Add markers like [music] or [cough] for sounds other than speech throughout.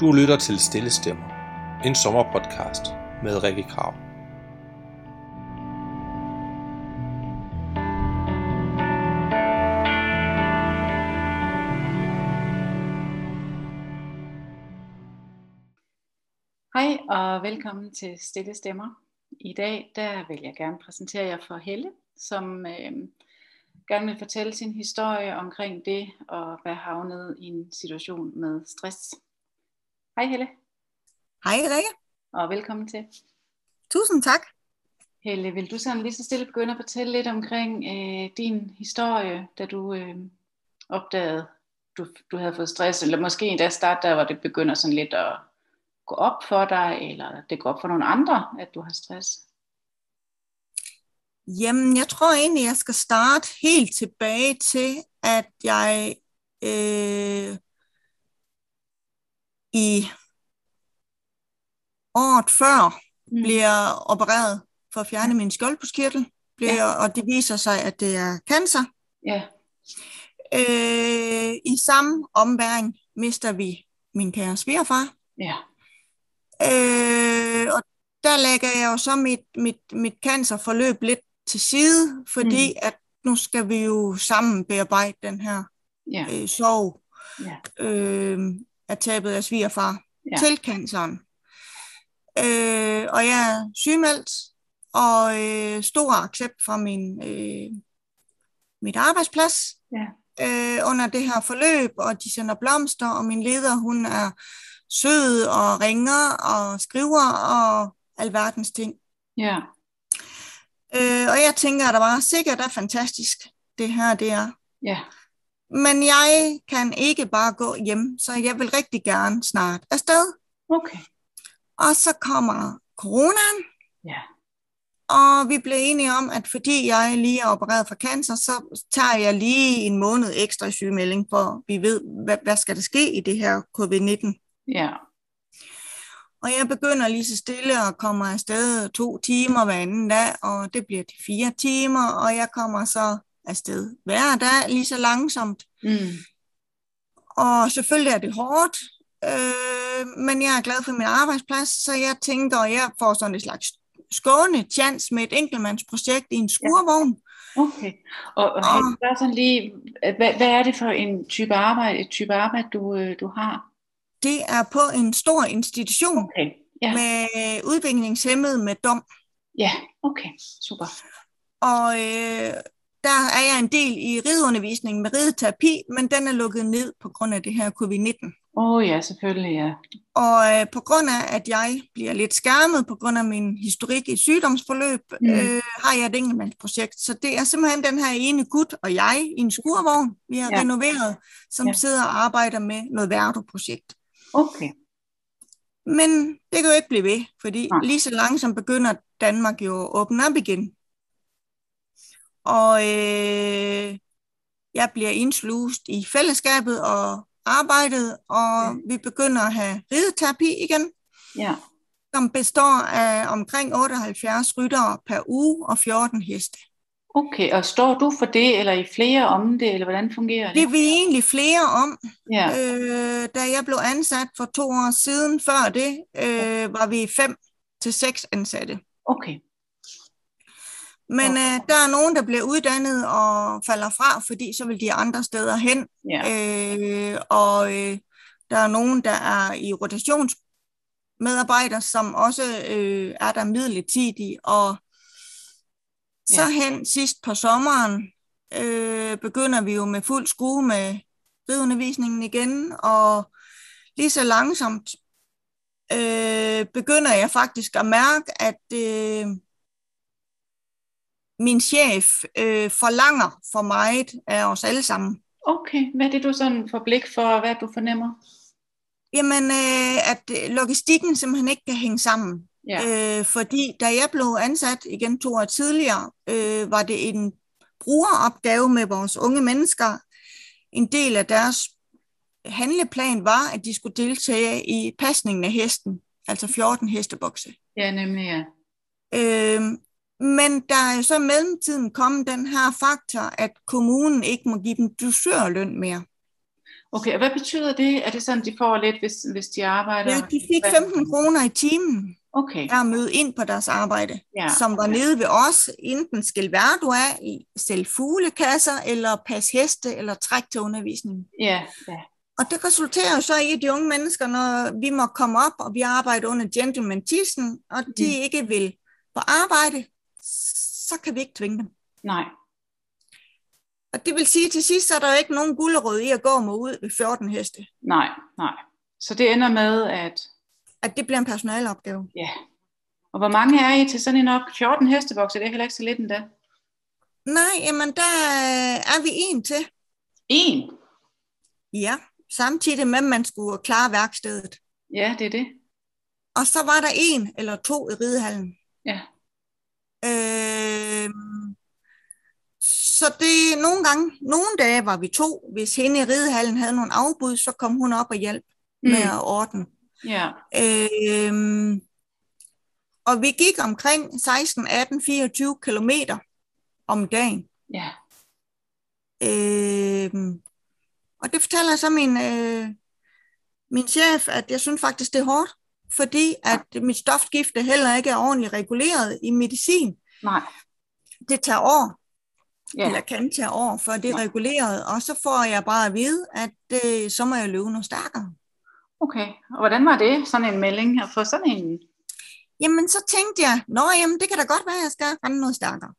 Du lytter til Stille Stemmer, en sommerpodcast med Rikke Krav. Hej og velkommen til Stille Stemmer. I dag der vil jeg gerne præsentere jer for Helle, som øh, gerne vil fortælle sin historie omkring det at være havnet i en situation med stress. Hej Helle. Hej Rikke. Og velkommen til. Tusind tak. Helle, vil du sådan lige så stille begynde at fortælle lidt omkring øh, din historie, da du øh, opdagede, du, du havde fået stress, eller måske endda start der, hvor det begynder sådan lidt at gå op for dig, eller det går op for nogle andre, at du har stress? Jamen, jeg tror egentlig, jeg skal starte helt tilbage til, at jeg øh, i året før mm. bliver opereret for at fjerne min skjoldbuskirtel, bliver, ja. og det viser sig, at det er cancer. Ja. Øh, I samme ombæring mister vi min kære svigerfar. Ja. Øh, og der lægger jeg jo så mit, mit, mit cancerforløb lidt til side, fordi mm. at nu skal vi jo sammen bearbejde den her Ja. øh, sorg Ja. øh, af tabet af svigerfar Ja. til canceren. Øh, og jeg er sygemeldt, og øh, stor accept fra min, øh, mit arbejdsplads Ja. øh, under det her forløb, og de sender blomster, og min leder, hun er sød og ringer og skriver og alverdens ting. Ja. Øh, og jeg tænker, at der var sikkert er fantastisk, det her det er. Ja. Men jeg kan ikke bare gå hjem, så jeg vil rigtig gerne snart afsted. Okay. Og så kommer coronaen, Ja. og vi blev enige om, at fordi jeg lige er opereret for cancer, så tager jeg lige en måned ekstra sygemelding, for vi ved, hvad, hvad skal der ske i det her covid-19. Ja. Og jeg begynder lige så stille og kommer afsted to timer hver anden dag, og det bliver til fire timer, og jeg kommer så afsted hver dag lige så langsomt. Mm. Og selvfølgelig er det hårdt, øh, men jeg er glad for min arbejdsplads, så jeg tænker, at jeg får sådan et slags skåne chance med et enkeltmandsprojekt i en skurvogn. Okay. Og, og Helle, bare sådan lige, hvad, hvad er det for en type arbejde, et type arbejde, du, øh, du har? Det er på en stor institution Okay. Ja. med udviklingshemmede med dom. Ja, okay. Super. Og øh, der er jeg en del i rideundervisningen med rideterapi, men den er lukket ned på grund af det her covid-19. Åh oh, ja, selvfølgelig ja. Og øh, på grund af, at jeg bliver lidt skærmet på grund af min historik i sygdomsforløb, Mm. øh, har jeg et enkeltmandsprojekt. Så det er simpelthen den her ene gut og jeg i en skurvogn, vi har Ja. renoveret, som Ja. sidder og arbejder med noget værdo-projekt. Okay. Men det kan jo ikke blive ved, fordi Nej. lige så langsomt begynder Danmark jo at åbne op igen. Og øh, jeg bliver indsluset i fællesskabet og arbejdet, og Mm. vi begynder at have rideterapi igen, Ja. som består af omkring 78 ryttere per uge og 14 heste. Okay, og står du for det, eller i flere om det, eller hvordan fungerer Det det? er vi egentlig flere om. Ja. Øh, da jeg blev ansat for to år siden, før det, øh, var vi fem til seks ansatte. Okay. Men Okay. øh, der er nogen, der bliver uddannet og falder fra, fordi så vil de andre steder hen. Ja. Øh, og øh, der er nogen, der er i rotationsmedarbejdere, som også øh, er der midlertidigt. Og så hen sidst på sommeren øh, begynder vi jo med fuld skrue med ridundervisningen igen. Og lige så langsomt øh, begynder jeg faktisk at mærke, at... Øh, min chef øh, forlanger for meget af os alle sammen. Okay, hvad er det, du sådan får blik for, hvad du fornemmer? Jamen, øh, at øh, logistikken simpelthen ikke kan hænge sammen. Ja. Øh, fordi da jeg blev ansat igen to år tidligere, øh, var det en brugeropgave med vores unge mennesker. En del af deres handleplan var, at de skulle deltage i pasningen af hesten, altså 14 hestebokse. Ja, nemlig ja. Øh, Men der er så mellemtiden kommet den her faktor, at kommunen ikke må give dem dusørløn mere. Okay, og hvad betyder det? Er det sådan, de får lidt, hvis, hvis de arbejder? Ja, de fik 15 kroner i timen Okay, at møde ind på deres arbejde, ja. som var nede ved os, enten skal være du er i selv fuglekasser, eller pas heste, eller træk til undervisningen. Ja, ja. Og det resulterer jo så i, at de unge mennesker, når vi må komme op, og vi arbejder under gentleman og de Mhm. ikke vil på arbejde, så kan vi ikke tvinge dem. Nej. Og det vil sige, at til sidst så er der jo ikke nogen gulderød i at gå mig ud ved 14 heste. Nej, nej. Så det ender med, at At det bliver en personalopgave. ja. Og hvor mange er I til sådan en op? 14 hestebokse, det er heller ikke så lidt endda. Nej, jamen der er vi en til. En? Ja, samtidig med, at man skulle klare værkstedet. Ja, det er det. Og så var der en eller to i ridehallen. Ja. Øh, så det nogle gange, nogle dage var vi to. Hvis hende i ridehallen havde nogle afbud, så kom hun op og hjalp mm. med at ordne. Ja. Øh, og vi gik omkring 16, 18, 24 kilometer om dagen. Ja. Øh, og det fortæller så min, øh, min chef, at jeg synes faktisk, det er hårdt, fordi at mit stofskifte heller ikke er ordentligt reguleret i medicin. Nej. Det tager år, Ja. eller kan tage år, før det er Ja. reguleret, og så får jeg bare at vide, at øh, så må jeg løbe noget stærkere. Okay. Og hvordan var det, sådan en melding, at få sådan en? Jamen, så tænkte jeg, nå jamen, det kan da godt være, at jeg skal rende noget stærkere.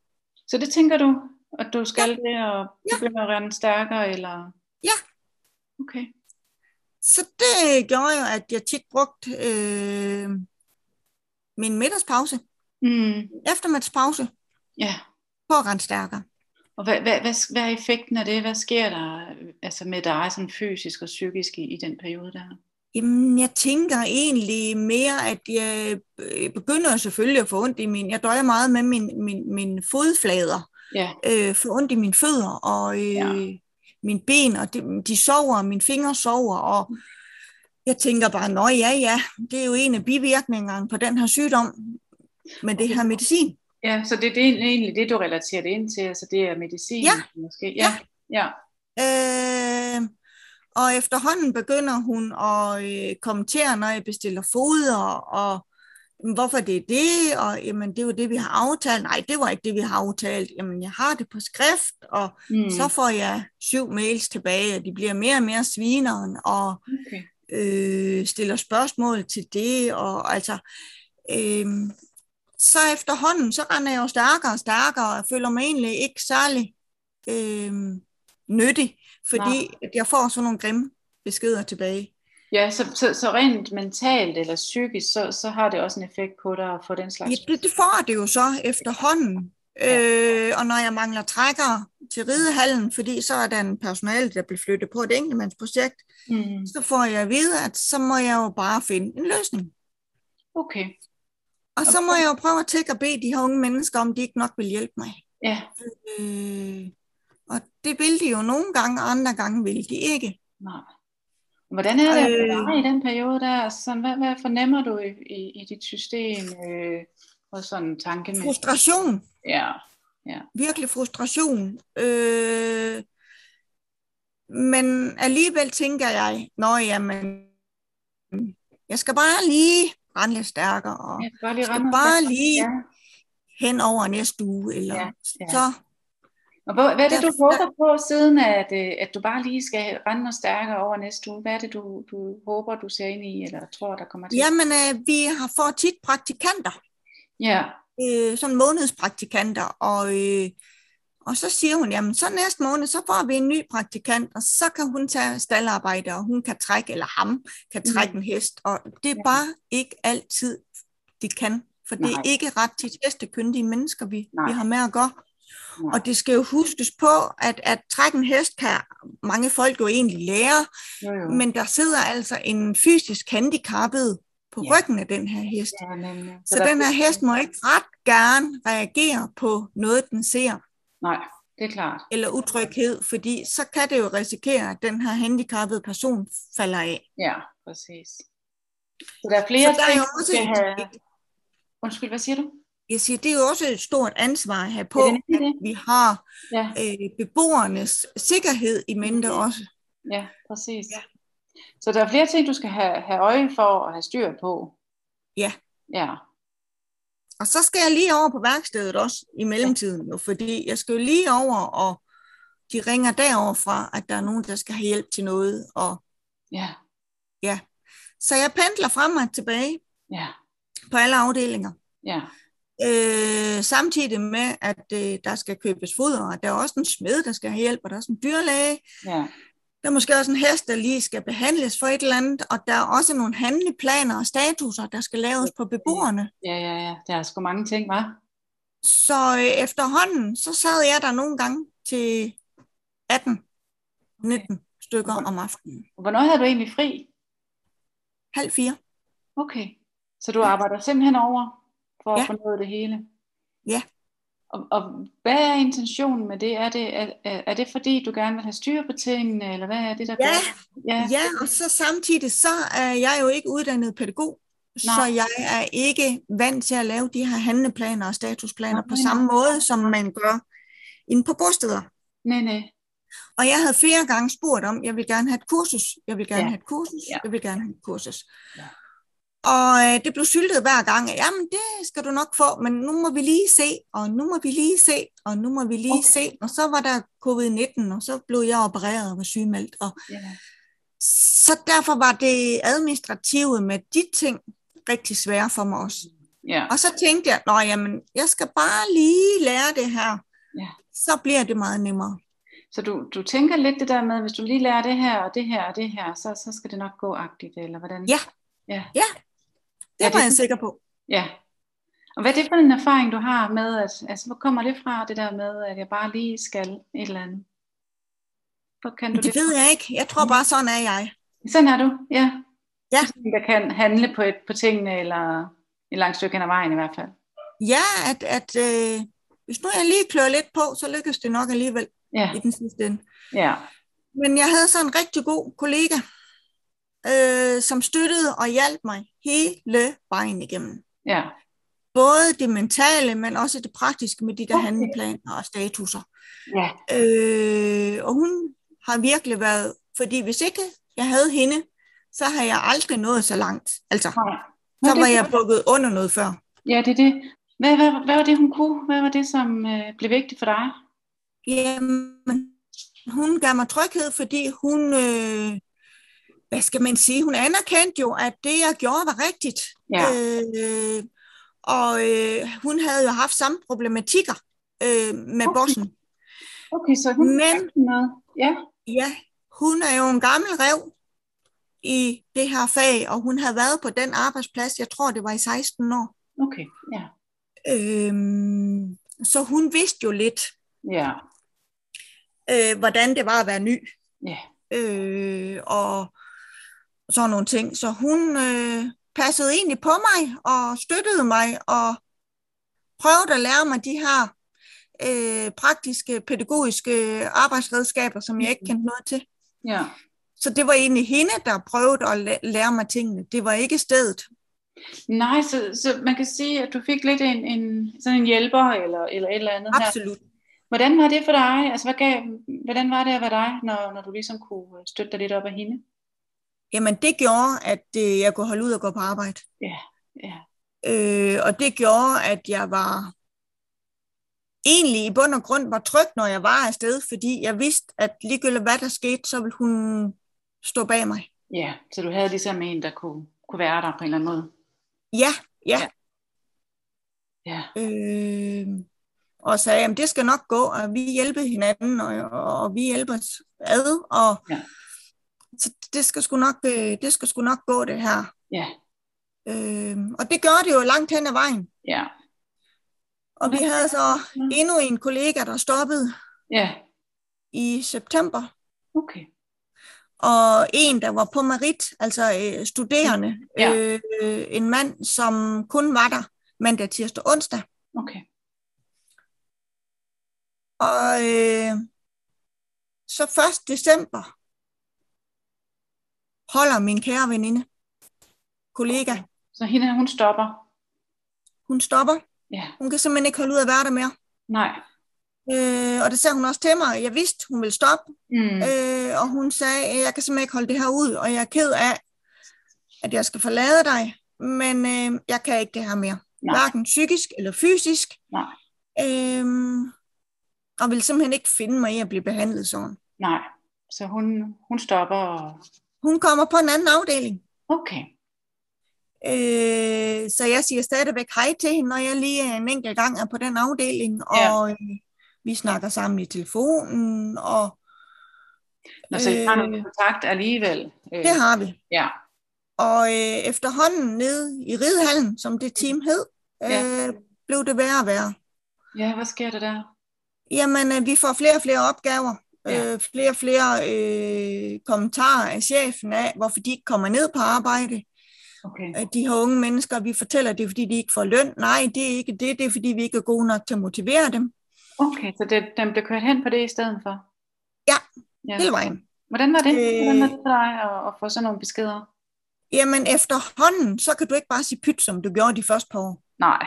Så det tænker du, at du skal Ja. det, og Ja. begynde at rende stærkere, eller? Ja. Okay. Så det gjorde jo, at jeg tit brugte øh, min middagspause, Mm. eftermiddagspause, Ja. på at rende stærkere. Og hvad, hvad, hvad, hvad er effekten af det? Hvad sker der altså med dig sådan fysisk og psykisk i, i den periode der? Jamen, jeg tænker egentlig mere, at jeg øh, begynder selvfølgelig at få ondt i min... Jeg døjer meget med min, min, min fodflader. Ja. Øh, få ondt i mine fødder og øh, Ja. mine ben, og de, de sover, mine fingre sover, og jeg tænker bare, nå ja, ja, det er jo en af bivirkningerne på den her sygdom, men det her medicin. Ja, så det, det er egentlig det, du relaterer det ind til, altså det er medicin Ja. måske? Ja. Ja. Øh, og efterhånden begynder hun at øh, kommentere, når jeg bestiller foder, og "Jamen, hvorfor det er det, og jamen, det er jo det, vi har aftalt. Nej, det var ikke det, vi har aftalt. Jamen, jeg har det på skrift, og mm. så får jeg syv mails tilbage, og de bliver mere og mere svineren, og Okay. øh, stiller spørgsmål til det, og altså, øh, så efterhånden, så render jeg jo stærkere og stærkere, og føler mig egentlig ikke særlig øh, nyttig, fordi at jeg får sådan nogle grimme beskeder tilbage. Ja, så, så, så rent mentalt eller psykisk, så, så har det også en effekt på dig at få den slags. Ja, det, det får det jo så efterhånden. Øh, og når jeg mangler trækker til ridehallen, fordi så er der en personale, der bliver flyttet på et enkeltmandsprojekt, Mm. så får jeg at vide, at så må jeg jo bare finde en løsning. Okay. Og så må jeg jo prøve at tække og bede de her unge mennesker, om de ikke nok vil hjælpe mig. Ja, Øh, og det vil de jo nogle gange, og andre gange vil de ikke. nej. Hvordan er det Øh. for dig i den periode der? Altså Sådan, hvad, hvad fornemmer du i, i, i dit system øh, og sådan tankemæssigt? Frustration. Ja, Virkelig frustration. Øh, men alligevel tænker jeg, nå jamen, jeg skal bare lige stærkere, og skal bare lige skal bare lige Ja. hen over næste uge, eller Ja, ja. så. Og hvor, hvad er det, du Der- håber på, siden at, øh, at du bare lige skal rende og stærkere over næste uge? Hvad er det, du, du håber, du ser ind i, eller tror, der kommer til? Jamen, øh, vi har fået tit praktikanter, Ja, øh, sådan månedspraktikanter, og, øh, og så siger hun, jamen så næste måned, så får vi en ny praktikant, og så kan hun tage staldarbejde, og hun kan trække, eller ham kan trække en hest, og det er Ja. bare ikke altid, de kan, for det er Nej. ikke ret tit hestekyndige mennesker, vi, Nej. vi har med at gøre. Nej. Og det skal jo huskes på, at at trække en hest kan mange folk jo egentlig lære, jo, jo. men der sidder altså en fysisk handicappet på Ja. ryggen af den her hest. ja, nemlig. Så der- den her hest må ikke ret gerne reagere på noget, den ser, Nej, det er klart. eller utryghed, fordi så kan det jo risikere, at den her handicappede person falder af. Ja, præcis. Så der er flere Så der er ting, jo du også skal have... Undskyld, hvad siger du? jeg siger, det er jo også et stort ansvar at have på, det er at det. vi har Ja, øh, beboernes sikkerhed i mente også. Ja, præcis. Ja. Så der er flere ting, du skal have, have øje for og have styr på. Ja. Ja. Og så skal jeg lige over på værkstedet også i mellemtiden, jo, fordi jeg skal jo lige over, og de ringer derover fra, at der er nogen, der skal have hjælp til noget. Og Ja. ja, så jeg pendler frem og tilbage Ja. på alle afdelinger. Ja. Øh, samtidig med, at øh, der skal købes foder, og der er også en smed, der skal have hjælp, og der er også en dyrlæge. Ja. Der er måske også en hest, der lige skal behandles for et eller andet, og der er også nogle handleplaner og statuser, der skal laves på beboerne. Ja, ja, ja. Der er sgu mange ting, var. Så øh, efterhånden, så sad jeg der nogle gange til 18-19 stykker om aftenen. Hvornår havde du egentlig fri? Halv fire. Okay. Så du arbejder simpelthen over for at Ja. få noget af det hele? Ja. Og, og hvad er intentionen med det? Er det, er, det fordi, du gerne vil have styr på tingene, eller hvad er det, der Ja. gør? Ja. Ja, og så samtidig, så er jeg jo ikke uddannet pædagog, Nej. så jeg er ikke vant til at lave de her handleplaner og statusplaner Nej, på nej, samme måde, som man gør inde på bosteder. Nej, nej. Og jeg havde flere gange spurgt om, jeg vil gerne have et kursus, jeg vil gerne Ja. have et kursus, Ja. jeg vil gerne have et kursus. Ja. Og øh, det blev syltet hver gang, jamen det skal du nok få, men nu må vi lige se, og nu må vi lige se, og nu må vi lige Okay. se. Og så var der covid-19, og så blev jeg opereret og var sygemeldt. Og Ja. så derfor var det administrative med de ting rigtig svære for mig også. Ja. Og så tænkte jeg, jamen, jeg skal bare lige lære det her. Ja. Så bliver det meget nemmere. Så du, du tænker lidt det der med, hvis du lige lærer det her, og det her, og det her, så, så skal det nok gå agtigt, eller hvordan? Ja. Ja. Ja, det Ja, var det- jeg sikker på. ja. Og hvad er det for en erfaring, du har med, at, altså, hvor kommer det fra, det der med, at jeg bare lige skal et eller andet? Hvor kan du Men det ved jeg ikke. Jeg tror bare, sådan er jeg. Sådan er du, ja. Ja. Er sådan Der kan handle på, et, på tingene, eller et langt stykke hen ad vejen i hvert fald. Ja, at, at øh, hvis nu jeg lige klør lidt på, så lykkes det nok alligevel Ja, i den sidste ende. ja, Men jeg havde så en rigtig god kollega, øh, som støttede og hjalp mig hele vejen igennem. ja. Både det mentale, men også det praktiske med de der handleplaner og statusser. Ja, Øh, og hun har virkelig været, fordi hvis ikke jeg havde hende, så har jeg aldrig nået så langt. Altså, nej. så var jeg bukket under noget før. Ja, det er det. Hvad, hvad, hvad var det, hun kunne? Hvad var det, som øh, blev vigtigt for dig? Jamen, hun gav mig tryghed, fordi hun, øh, hvad skal man sige, hun anerkendte jo, at det, jeg gjorde, var rigtigt. Ja. Øh, og øh, hun havde jo haft samme problematikker øh, med Okay. bossen. Okay, så hun Men- noget. Ja, Ja, hun er jo en gammel rev i det her fag, og hun havde været på den arbejdsplads, jeg tror, det var i 16 år. okay, ja. Øhm, så hun vidste jo lidt, Ja, øh, hvordan det var at være ny. ja, øh, og sådan nogle ting. Så hun øh, passede egentlig på mig og støttede mig og prøvede at lære mig de her øh, praktiske, pædagogiske arbejdsredskaber, som jeg ikke kendte noget til. ja. Så det var egentlig hende, der prøvede at læ- lære mig tingene. Det var ikke stedet. Nej, så, så man kan sige, at du fik lidt en, en sådan en hjælper eller, eller et eller andet her. Absolut. Hvordan var det for dig? Altså, hvad gav, hvordan var det at være dig, når, når du ligesom kunne støtte dig lidt op af hende? Jamen, det gjorde, at øh, jeg kunne holde ud og gå på arbejde. Ja, ja, Øh, og det gjorde, at jeg var egentlig i bund og grund var tryg, når jeg var afsted, fordi jeg vidste, at ligegyldigt hvad der skete, så ville hun stå bag mig. ja. Så du havde ligesom en, der kunne, kunne være der på en eller anden måde. Ja, ja. Ja, Øh, og sagde, at det skal nok gå, og vi hjælper hinanden, og, og, og vi hjælper os ad, og Ja. Så det skal, sgu nok, øh, det skal sgu nok gå, det her. ja, Øh, og det gjorde det jo langt hen ad vejen. ja, Og vi havde så endnu en kollega, der stoppede ja. i september, Okay. og en, der var på merit, altså øh, studerende, Ja. øh, en mand, som kun var der mandag, tirsdag, onsdag. Okay. Og øh, så 1. december holder min kære veninde, kollega, Så hende, hun stopper. hun stopper. Ja, Hun kan simpelthen ikke holde ud at være der mere. nej. Øh, og det sagde hun også til mig. Jeg vidste, hun ville stoppe. Mm. Øh, og hun sagde, jeg kan simpelthen ikke holde det her ud, og jeg er ked af, at jeg skal forlade dig, men øh, jeg kan ikke det her mere. Nej. Hverken psykisk eller fysisk. Nej. Øhm, og vil simpelthen ikke finde mig i at blive behandlet sådan. Nej. Så hun, hun stopper og... Hun kommer på en anden afdeling. Okay. Øh, så jeg siger stadigvæk hej til hende, når jeg lige en enkelt gang er på den afdeling, Ja. og øh, vi snakker sammen i telefonen, og Nå, så I har noget Øh. kontakt alligevel. Øh, det har vi. Ja. Og øh, efterhånden nede i Ridehallen, som det team hed, øh, Ja. blev det værre og værre. Ja, hvad sker der der? Jamen, øh, vi får flere og flere opgaver, Ja. øh, flere og flere øh, kommentarer af chefen af, hvorfor de ikke kommer ned på arbejde. Okay. De her unge mennesker, vi fortæller, det er fordi, de ikke får løn. Nej, det er ikke det, det er fordi, vi ikke er gode nok til at motivere dem Okay, så det, den blev kørt hen på det i stedet for? Ja, ja. hele vejen. Hvordan var det? Øh. Hvordan var det for dig at, at få sådan nogle beskeder? Jamen efterhånden, så kan du ikke bare sige pyt, som du gjorde de første par år. Nej.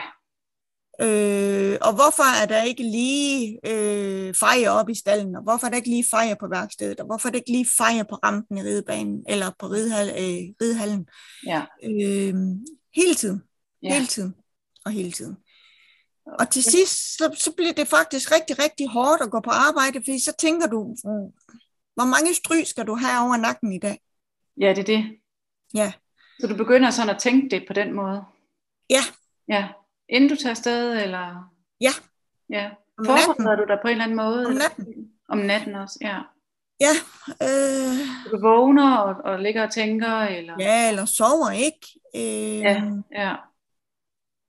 Øh, og hvorfor er der ikke lige øh, fejre op i stallen, og hvorfor er der ikke lige fejre på værkstedet, og hvorfor er der ikke lige fejre på rampen i ridebanen, eller på ridehal, øh, ridehallen. Ja. Øh, hele tiden, ja. hele tiden, og hele tiden. Og til sidst, så, så bliver det faktisk rigtig, rigtig hårdt at gå på arbejde, fordi så tænker du, "Mm, hvor mange stryg skal du have over nakken i dag? Ja, det er det. Ja. Så du begynder sådan at tænke det på den måde? Ja. Ja. Inden du tager afsted, eller? Ja. Ja. Om. Forbereder du dig på en eller anden måde? Om natten. Om natten også, ja. Ja, øh, Du vågner og, og ligger og tænker, eller? ja, eller sover ikke. Øh, Ja, ja.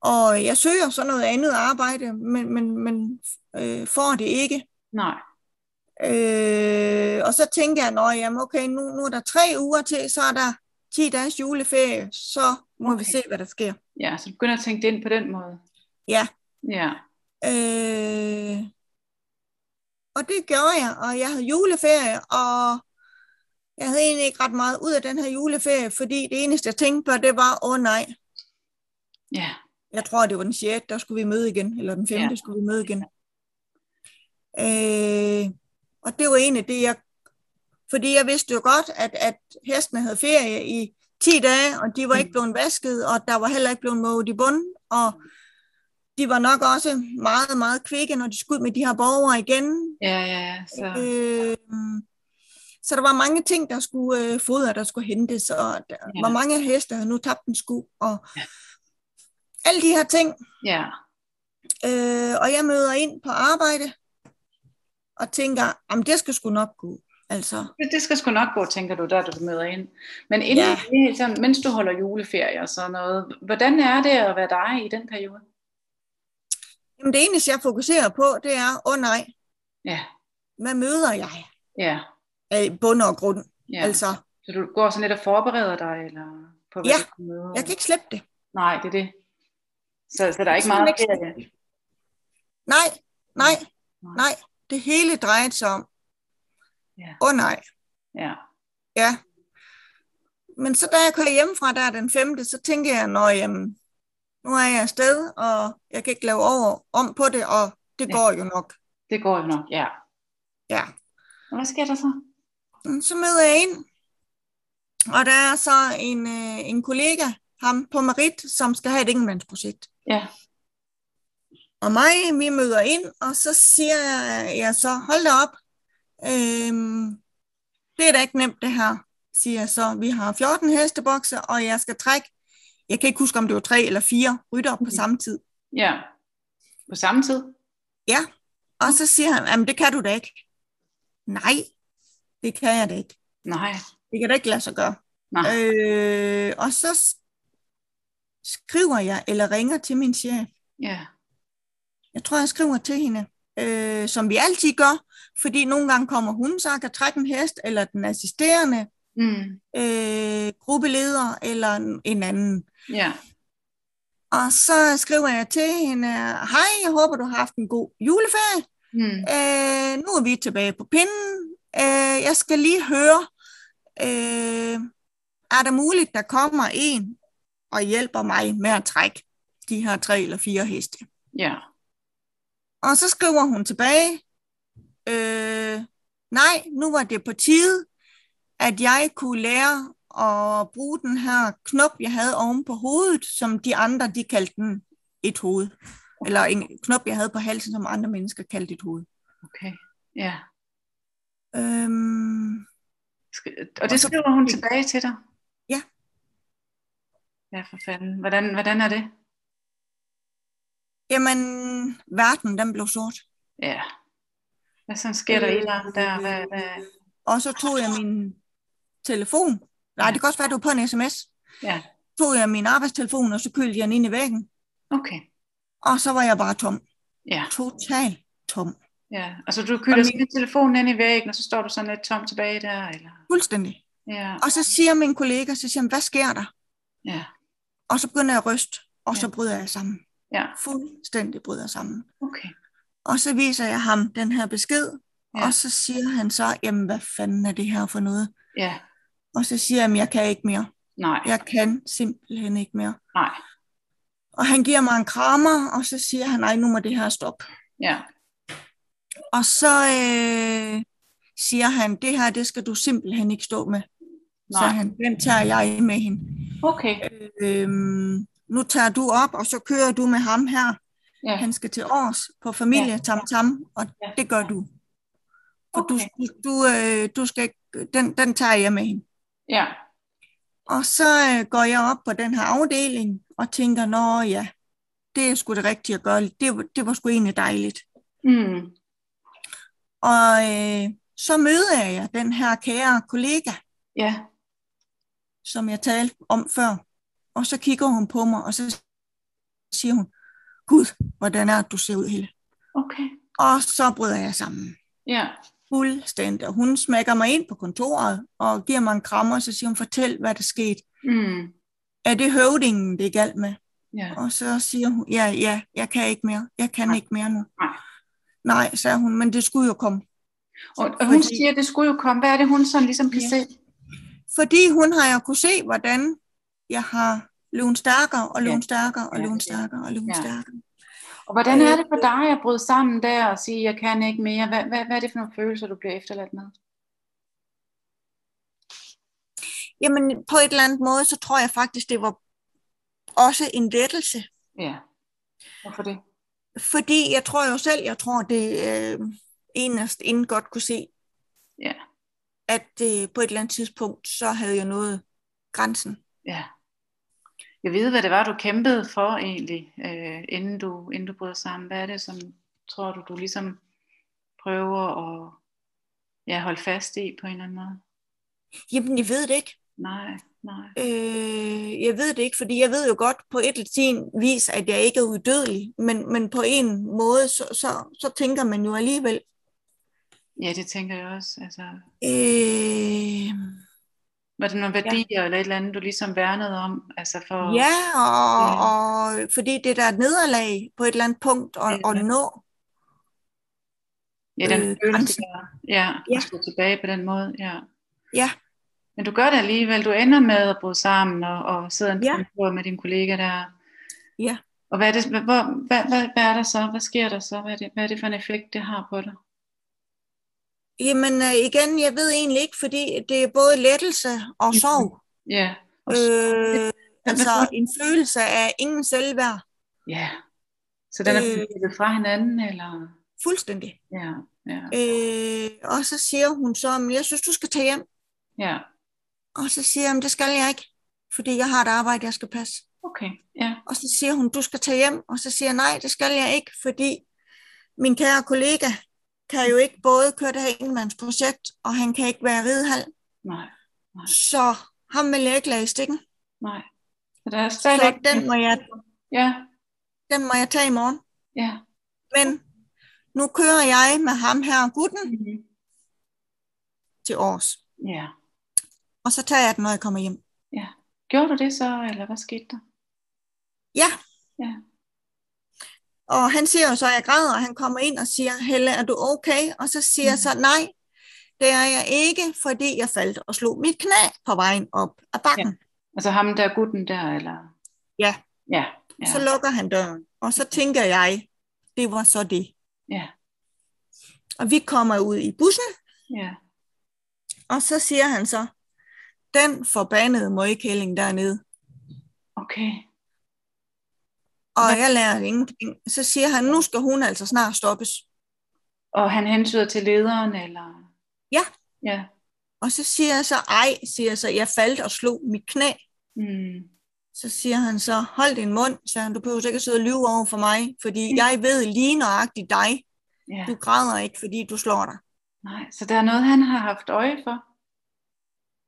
Og jeg søger så noget andet arbejde, men, men, men øh, får det ikke. Nej. Øh, og så tænker jeg, at jamen okay, nu, nu er der tre uger til, så er der 10 dages juleferie, så må okay. vi se, hvad der sker. Ja, så du begynder at tænke det ind på den måde. Ja. Ja. Øh, og det gjorde jeg, og jeg havde juleferie, og jeg havde egentlig ikke ret meget ud af den her juleferie, fordi det eneste, jeg tænkte på, det var, åh oh, nej, Ja. jeg tror, det var den 6., der skulle vi møde igen, eller den 5. Ja. Ja. skulle vi møde igen. Øh, og det var egentlig det, jeg... Fordi jeg vidste jo godt, at, at hestene havde ferie i 10 dage, og de var ikke blevet vasket, og der var heller ikke blevet måget i bunden, og de var nok også meget, meget kvikke, når de skulle med de her borgere igen. Ja, ja, ja. Så, Øh, så der var mange ting, der skulle øh, fodre, der skulle hentes, og der, Ja. hvor mange heste havde nu tabt en sku, og Ja. alle de her ting. ja. Øh, og jeg møder ind på arbejde, og tænker, jamen det skal sgu nok gå. Altså, Det, det skal sgu nok gå, tænker du, der du møder ind. Men inden Ja. sådan, mens du holder juleferie og sådan noget, hvordan er det at være dig i den periode? Jamen det eneste, jeg fokuserer på, det er, åh oh, nej, Ja, hvad møder jeg? ja, Af bund og grund. ja. Ja. Altså, Så du går sådan lidt og forbereder dig, eller på hvad Ja, du skal møde? jeg kan ikke slippe det. Nej, det er det. Så, så der er ikke meget ikke ferie? Nej, nej, Nej. Det hele drejede sig om, Ja, åh oh, nej, ja, ja. Men så da jeg kører hjemmefra der den 5., så tænker jeg, nå jamen, nu er jeg afsted, og jeg kan ikke lave over om på det, og det Ja. går jo nok. det går jo nok, ja. Ja. Og hvad sker der så? Mm, Så møder jeg ind, og der er så en, øh, en kollega, ham på Merit, som skal have et enkeltmandsprojekt. Ja, Og mig, vi møder ind, og så siger jeg, jeg så, hold da op, øhm, det er da ikke nemt det her, siger jeg så. Vi har 14 hestebokse, og jeg skal trække, jeg kan ikke huske, om det var tre eller fire rytter på Mhm. samme tid. ja. På samme tid? Ja, og så siger han, jamen det kan du da ikke. Nej, det kan jeg da ikke. Nej, Det kan da ikke lade sig gøre. nej. Øh, og så skriver jeg, eller ringer til min chef. Ja, Jeg tror, jeg skriver til hende, øh, som vi altid gør, fordi nogle gange kommer hun, så kan trække en hest, eller den assisterende mm. øh, gruppeleder, eller en- en anden. ja, Og så skriver jeg til hende, hej, jeg håber, du har haft en god juleferie. mm. Øh, nu er vi tilbage på pinden. Øh, jeg skal lige høre, øh, er der muligt, der kommer en og hjælper mig med at trække de her tre eller fire heste? ja, Og så skriver hun tilbage, øh, nej, nu var det på tide, at jeg kunne lære at bruge den her knop, jeg havde oven på hovedet, som de andre, de kaldte den et hoved. Eller en knop, jeg havde på halsen, som andre mennesker kaldte et hoved. Okay, ja. Øhm, Og det skriver hun tilbage til dig? Ja. Ja, for fanden. Hvordan, hvordan er det? jamen, verden, den blev sort. Ja. Hvad så sker der i dig der? Hvad, hvad? Og så tog jeg min telefon. Nej, det kan også være, at du var på en sms. Ja, Tog jeg min arbejdstelefon, og så kølte jeg den ind i væggen. okay. Og så var jeg bare tom. Ja, Total tom. ja. Altså du køler Og sådan telefonen ind i væggen, og så står du sådan lidt tom tilbage der, eller? Fuldstændig. Ja, Og så siger min kollega, så siger han, hvad sker der? ja, Og så begynder jeg at ryste, og så Ja. bryder jeg sammen. ja. Fuldstændig bryder jeg sammen. Okay. Og så viser jeg ham den her besked, Ja. og så siger han så, jamen hvad fanden er det her for noget? Ja, Og så siger jeg, jeg kan ikke mere. nej, Jeg kan simpelthen ikke mere. nej. Og han giver mig en krammer, og så siger han, nej, nu må det her stoppe. Ja, Og så øh, siger han, det her, det skal du simpelthen ikke stå med. Så nej. han, den tager jeg med hende. Okay. Øhm, nu tager du op, og så kører du med ham her. Ja, Han skal til års på familie Ja. tam tam, og Ja. det gør du. For Okay. du, du, øh, du skal ikke, den, den tager jeg med hende. Ja, Og så øh, går jeg op på den her afdeling og tænker, nå ja, det er sgu det rigtige at gøre. Det, var- det var sgu egentlig dejligt. mm. Og øh, så møder jeg den her kære kollega, ja, som jeg talte om før. Og så kigger hun på mig, og så siger hun, Gud, hvordan er det, du ser ud, Helle? okay. Og så bryder jeg sammen. Ja, Fuldstændig. Og hun smækker mig ind på kontoret og giver mig en krammer, og så siger hun, fortæl, hvad der skete. mm. Er det høvdingen, det er galt med? ja, Og så siger hun, ja, ja, jeg kan ikke mere. Jeg kan Nej. ikke mere nu. Nej. Nej, sagde hun, men det skulle jo komme. Og, og hun Fordi- siger, det skulle jo komme. Hvad er det, hun sådan ligesom kan Ja. se? Fordi hun har jo kunne se, hvordan jeg har løbet stærkere og Ja. stærkere og ja. stærkere og Ja. stærkere. Og hvordan er Øh, det for dig at bryde sammen der og sige, jeg kan ikke mere? Hvad, hvad, hvad er det for nogle følelser, du bliver efterladt med? Jamen, på et eller andet måde, så tror jeg faktisk, det var også en lettelse. Ja. Hvorfor det? Fordi jeg tror jo selv, jeg tror, det øh, enest inden godt kunne se, Ja, at øh, på et eller andet tidspunkt, så havde jeg nået grænsen. ja. Jeg ved, hvad det var, du kæmpede for egentlig, øh, inden, du, inden du brød sammen. Hvad er det, som tror du, du ligesom prøver at ja, holde fast i på en eller anden måde? Jamen, jeg ved det ikke. Nej, nej. Øh, jeg ved det ikke, fordi jeg ved jo godt på et eller andet vis, at jeg ikke er uddødelig, men, men på en måde, så, så, så tænker man jo alligevel, Ja, det tænker jeg også. Altså, øh, var det nogle værdier ja. eller et eller andet, du ligesom værnede om? Altså for, ja, og, Ja. og fordi det der er nederlag på et eller andet punkt at, Ja. at nå. ja den øh, følelse der. Ja, Ja. at stå tilbage på den måde. Ja. Ja, Men du gør det alligevel. Du ender med at bryde sammen og, og sidde Ja. ja. med din kollega der. ja. Og hvad er, det, hvor, hvad, hvad, hvad er der så? Hvad sker der så? Hvad er det, hvad er det for en effekt, det har på dig? Jamen øh, igen, jeg ved egentlig ikke, fordi det er både lettelse og sorg. Ja. Og, Øh, altså en følelse af ingen selvværd. ja. Så den er øh. fra hinanden, eller? Fuldstændig. Ja, ja, Øh, og så siger hun så, "Men jeg synes, du skal tage hjem. ja. Og så siger jeg, "Men det skal jeg ikke, fordi jeg har et arbejde, jeg skal passe. Okay, ja, Og så siger hun, du skal tage hjem. Og så siger jeg, nej, det skal jeg ikke, fordi min kære kollega kan jo ikke både køre det her enmandsprojekt, og han kan ikke være ridehal. nej, Så ham vil jeg ikke lade i stikken. nej. Så der er Så stadigvæk... den må jeg, Ja, den må jeg tage i morgen. ja. Men nu kører jeg med ham her, gutten, Mm-hmm. til års. Ja. Og så tager jeg den, når jeg kommer hjem. Gjorde du det så, eller hvad skete der? Ja. Ja. Og han siger jo så, at jeg græder, og han kommer ind og siger, Helle, er du okay? Og så siger jeg så, nej, det er jeg ikke, fordi jeg faldt og slog mit knæ på vejen op ad bakken. Altså ham der gutten der, eller? Ja. Ja, Ja. ja, Så lukker han døren. Og så tænker jeg, det var så det. ja. Og vi kommer ud i bussen, Ja. og så siger han så, den forbandede møgkælling dernede. Okay. Og Hvad? jeg lærer ingenting. Så siger han, nu skal hun altså snart stoppes. Og han hentyder til lederen, eller? Ja. Ja. Og så siger jeg så, ej, siger jeg så, jeg faldt og slog mit knæ. Mm. Så siger han så, hold din mund, så han, du behøver ikke at sidde og lyve over for mig, fordi Mm. jeg ved lige nøjagtigt dig. Ja. Du græder ikke, fordi du slår dig. Nej, så der er noget, han har haft øje for.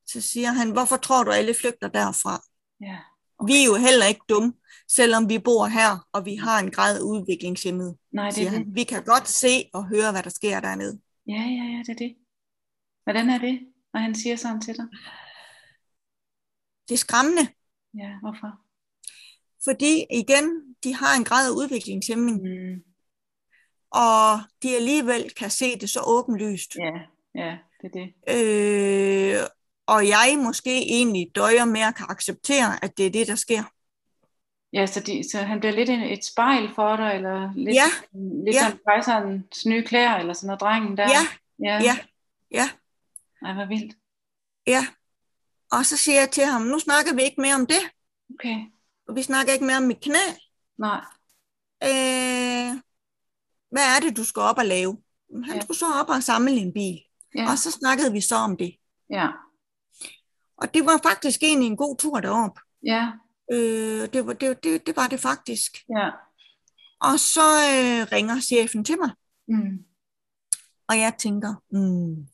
Så siger han, hvorfor tror du, alle flygter derfra? Ja. Vi er jo heller ikke dumme, selvom vi bor her, og vi har en grad udviklingshemmet, Nej, det er det. Vi kan godt se og høre, hvad der sker dernede. Ja, ja, ja, det er det. Hvordan er det, når han siger sådan til dig? Det er skræmmende, Ja, hvorfor? fordi igen, de har en grad af udviklingshæmning, Mm. og de alligevel kan se det så åbenlyst. Ja, ja, det er det. Øh, og jeg måske egentlig døjer med at kan acceptere, at det er det, der sker. Ja, så, de, så han bliver lidt en, et spejl for dig, eller lidt, Ja, lidt ja. som kejserens nye klæder, eller sådan noget, drengen der. Ja, ja. ja, ja, Ej, hvor vildt. ja. Og så siger jeg til ham, nu snakker vi ikke mere om det, Okay. og vi snakker ikke mere om mit knæ. Nej. Øh, hvad er det, du skal op og lave? Han Ja. skulle så op og samle en bil, Ja. og så snakkede vi så om det. Ja. Og det var faktisk egentlig en god tur derop. Ja. Øh, det, var, det, det, det var det faktisk. Ja. Og så øh, ringer chefen til mig, Mm. og jeg tænker, mm,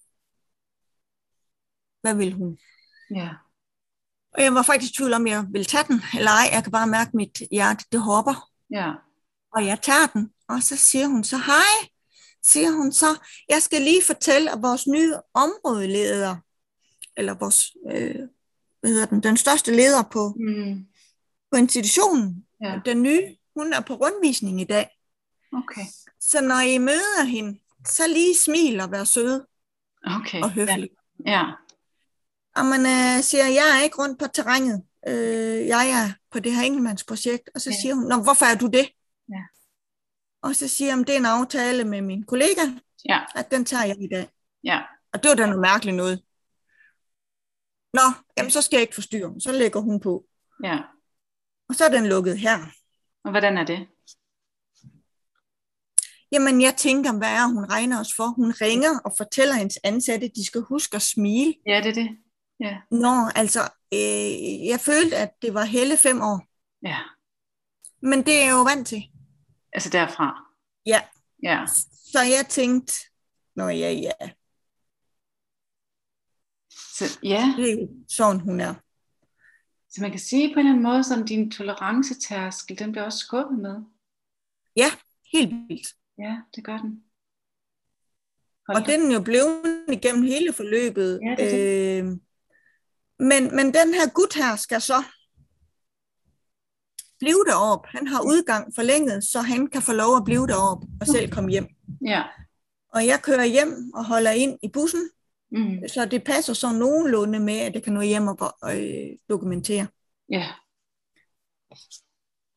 hvad vil hun? Ja. Og jeg var faktisk i tvivl om, jeg ville tage den, eller ej. Jeg kan bare mærke, at mit hjerte, det hopper. Ja. Og jeg tager den, og så siger hun så, hej, siger hun så, jeg skal lige fortælle, at vores nye områdeleder, eller vores, øh, hvad hedder den, den største leder på, Mm. På institutionen, Ja. den nye, hun er på rundvisning i dag. Okay. Så når I møder hende, så lige smil og vær søde Okay. og høflig. Ja. ja. Og man øh, siger, jeg er ikke rundt på terrænet. Øh, jeg er på det her enkeltmandsprojekt. Og så Ja. siger hun, Nå, hvorfor er du det? Ja. Og så siger hun, det er en aftale med min kollega, Ja. at den tager jeg i dag. Ja. Og det var da noget mærkeligt noget. Nå, jamen så skal jeg ikke forstyrre. Så lægger hun på. Ja. Og så er den lukket her. Og hvordan er det? Jamen jeg tænker, hvad er hun regner os for? Hun ringer og fortæller hendes ansatte, at de skal huske at smile. Ja, det er det. Ja. Nå, altså, øh, jeg følte, at det var hele fem år. Ja. Men det er jeg jo vant til. Altså derfra. Ja. Ja. Så jeg tænkte, nå ja, ja, Så, ja. det er jo sådan, hun er. Så man kan sige på en eller anden måde, som din tolerancetærskel, den bliver også skubbet med. Ja, helt vildt. Ja, det gør den. Hold Og da. det er den jo blevet igennem hele forløbet. Ja, det er øh, men, men den her gut her skal så blive derop. Han har udgang forlænget, så han kan få lov at blive derop og selv komme hjem. Ja. Og jeg kører hjem og holder ind i bussen, Mm. så det passer så nogenlunde med, at jeg kan nå hjem og øh, dokumentere. Ja.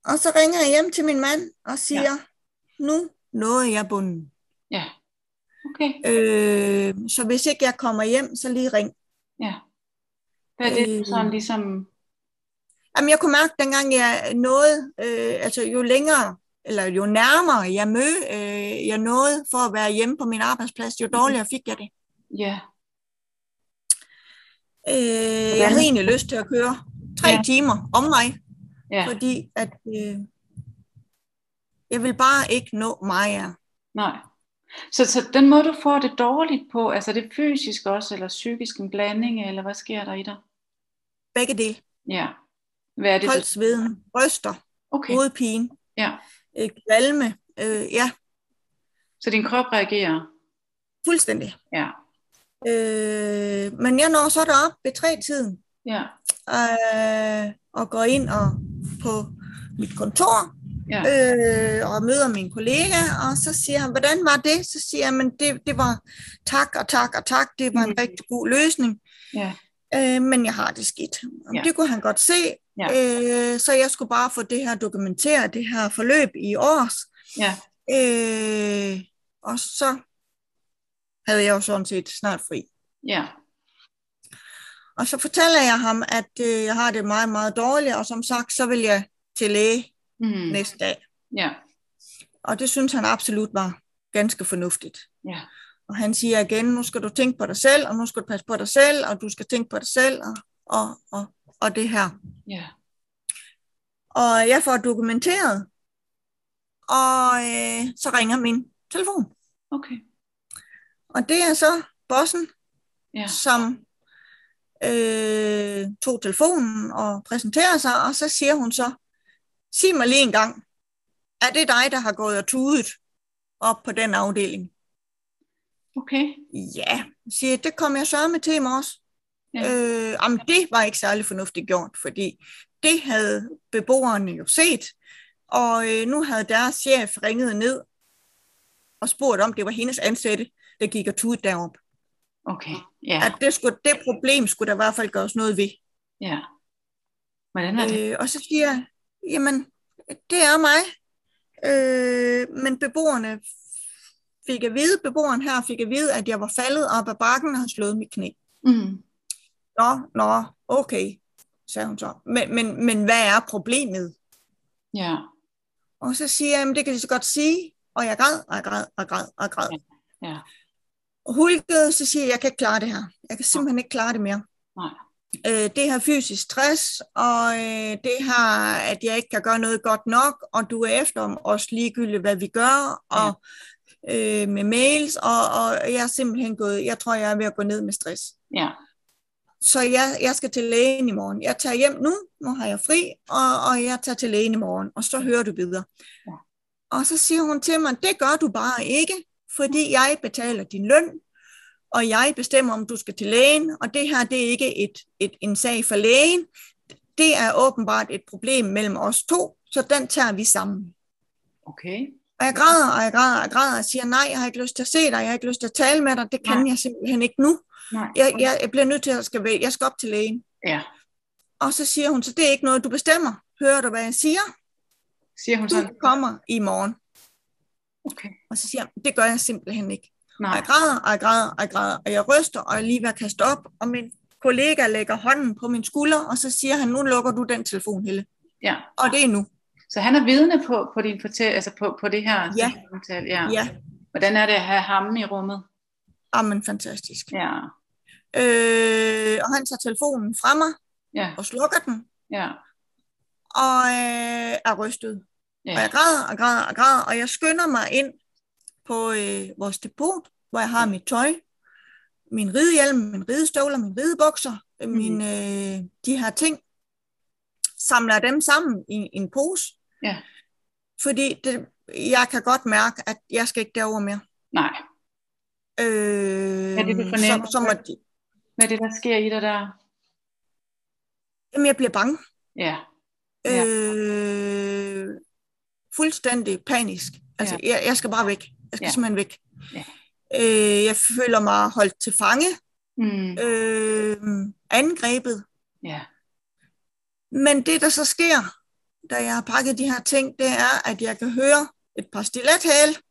Og så ringer jeg hjem til min mand og siger, ja. nu nåede jeg bunden. Ja. Okay. Øh, så hvis ikke jeg kommer hjem, så lige ring. Ja. Hvad er det Øh. sådan ligesom... Jamen, jeg kunne mærke, dengang jeg nåede, øh, altså jo længere, eller jo nærmere jeg mød, øh, jeg nåede for at være hjemme på min arbejdsplads, jo dårligere fik jeg det. Ja. Øh, jeg havde egentlig lyst til at køre tre Ja. timer om mig, Ja. fordi at øh, jeg vil bare ikke nå mig af. Nej. Så, så den måde, du får det dårligt på, altså det fysisk også, eller psykisk en blanding, eller hvad sker der i dig? Begge dele. Ja. Hvad er det? Koldt sveden, bryster, Okay. hovedpine, Ja. øh, kvalme, øh, ja, Så din krop reagerer? fuldstændig. Ja. Øh, men jeg når så derop ved tre tiden, Ja. øh, og går ind og på mit kontor, Ja. øh, og møder min kollega, og så siger han, hvordan var det? Så siger men det, det var tak og tak og tak, det var en Mm. rigtig god løsning, Ja. øh, men jeg har det skidt. Og Ja. Det kunne han godt se, Ja. øh, så jeg skulle bare få det her dokumenteret, det her forløb i års. Ja. Øh, og så havde jeg jo sådan set snart fri. Ja. Og så fortæller jeg ham, at øh, jeg har det meget, meget dårligt, og som sagt, så vil jeg til læge Mm. næste dag. Ja. Og det synes han absolut var ganske fornuftigt. Ja. Og han siger igen, nu skal du tænke på dig selv, og nu skal du passe på dig selv, og du skal tænke på dig selv, og, og, og, og det her. Ja. Og jeg får dokumenteret, og øh, så ringer min telefon. Okay. Og det er så bossen, Ja. som øh, tog telefonen og præsenterer sig, og så siger hun så, sig mig lige en gang, er det dig, der har gået og tudet op på den afdeling? Okay. Ja, siger det kom jeg så med til i morges. Ja. Øh, jamen, det var ikke særlig fornuftigt gjort, fordi det havde beboerne jo set, og øh, nu havde deres chef ringet ned og spurgt om, det var hendes ansatte, der gik og tudede derop. Okay. Ja. At det, skulle, det problem skulle der i hvert fald gøres noget ved. Ja. Hvordan var det? Øh, og så siger jeg, jamen, det er mig. Øh, men beboerne fik at vide, beboeren her fik at vide, at jeg var faldet op ad bakken og havde slået mit knæ. Mm. Nå, nå, okay, sagde hun så. Men, men, men hvad er problemet? Ja. Og så siger jeg, jamen, det kan jeg så godt sige. Og jeg græd, og jeg græd, og jeg græd, og jeg græd. Ja. Og hulket, så siger jeg, jeg kan ikke klare det her. Jeg kan simpelthen ikke klare det mere. Nej. Øh, det har fysisk stress, og øh, det har, at jeg ikke kan gøre noget godt nok, og du er efter om os ligegyldigt, hvad vi gør, og øh, med mails, og, og jeg er simpelthen gået, jeg tror, jeg er ved at gå ned med stress. Ja. Så jeg, jeg skal til lægen i morgen. Jeg tager hjem nu, nu har jeg fri, og, og jeg tager til lægen i morgen, og så hører du videre. Ja. Og så siger hun til mig, det gør du bare ikke, fordi jeg betaler din løn, og jeg bestemmer, om du skal til lægen, og det her, det er ikke et, et, en sag for lægen. Det er åbenbart et problem mellem os to, så den tager vi sammen. Okay. Og jeg græder, og jeg græder, og jeg græder, og siger, nej, jeg har ikke lyst til at se dig, jeg har ikke lyst til at tale med dig, det kan Nej. jeg simpelthen ikke nu. Nej. Jeg, jeg, jeg bliver nødt til at skal, jeg skal op til lægen. Ja. Og så siger hun, så det er ikke noget, du bestemmer. Hører du, hvad jeg siger? Siger hun Du sådan? kommer i morgen. Okay. Og så siger jeg, det gør jeg simpelthen ikke. Og Nej. jeg græder, og jeg græder, og jeg græder, og jeg ryster, og jeg er lige ved at kaste op, og min kollega lægger hånden på min skulder, og så siger han, nu lukker du den telefon, Helle. Ja. Og det er nu. Så han er vidne på, på din fortæl, altså på, på det her Ja. samtale. Ja. Ja, Hvordan er det at have ham i rummet? amen, fantastisk. Ja. Øh, og han tager telefonen fra mig, Ja. og slukker den, Ja. og øh, er rystet. Og Ja. jeg græder og græder og græder, og jeg skynder mig ind på øh, vores depot, hvor jeg har mit tøj, min ridehjelm, min ridestøvler, min ridebukser, mm. mine, øh, de her ting, samler dem sammen i, i en pose. Ja. Fordi det, jeg kan godt mærke, at jeg skal ikke derover mere. Nej. Øh, Hvad er det, du fornemmer? Så, så må de, Hvad er det, der sker i dig der? jamen, jeg bliver bange. Ja. Ja. Øh, fuldstændig panisk. Altså, jeg, jeg skal bare væk. Jeg skal Ja. simpelthen væk. Ja. Øh, jeg føler mig holdt til fange, Mm. øh, angrebet. Ja. Men det, der så sker, da jeg har pakket de her ting, det er, at jeg kan høre et par stilethæl,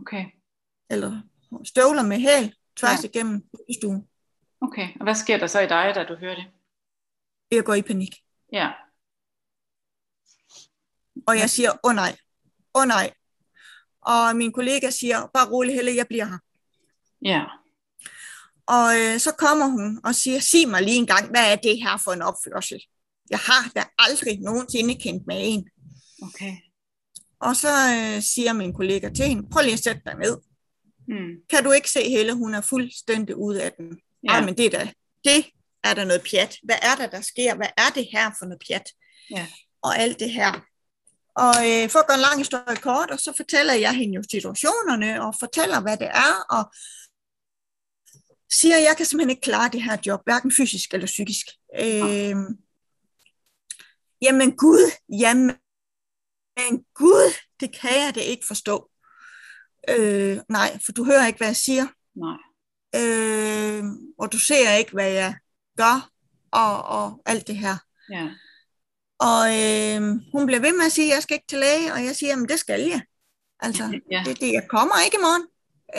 Okay. eller støvler med hæl, tværs Ja. ja. igennem stuen. Okay. Og hvad sker der så i dig, da du hører det? Jeg går i panik. Ja. Og jeg siger, åh oh, nej, åh oh, nej. Og min kollega siger, bare rolig Helle, jeg bliver her. Ja. Og øh, så kommer hun og siger, sig mig lige en gang, hvad er det her for en opførsel? Jeg har da aldrig nogensinde kendt med en. Okay. Og så øh, siger min kollega til hende, prøv lige at sætte dig ned. Mm. Kan du ikke se Helle, hun er fuldstændig ude af den. Ja. Ja. men det er da, det er der noget pjat. Hvad er der, der sker? Hvad er det her for noget pjat? Ja. Og alt det her. Og øh, for at gøre en lang historie kort, og så fortæller jeg hende jo situationerne, og fortæller, hvad det er, og siger, at jeg kan simpelthen ikke klare det her job, hverken fysisk eller psykisk. Øh, jamen Gud, jamen Gud, det kan jeg det ikke forstå. Øh, nej, for du hører ikke, hvad jeg siger Nej. øh, og du ser ikke, hvad jeg gør, og, og alt det her. Ja. Og øh, hun bliver ved med at sige, at jeg skal ikke til læge, og jeg siger, jamen det skal jeg. Altså, [laughs] Ja. det, det, jeg kommer ikke i morgen.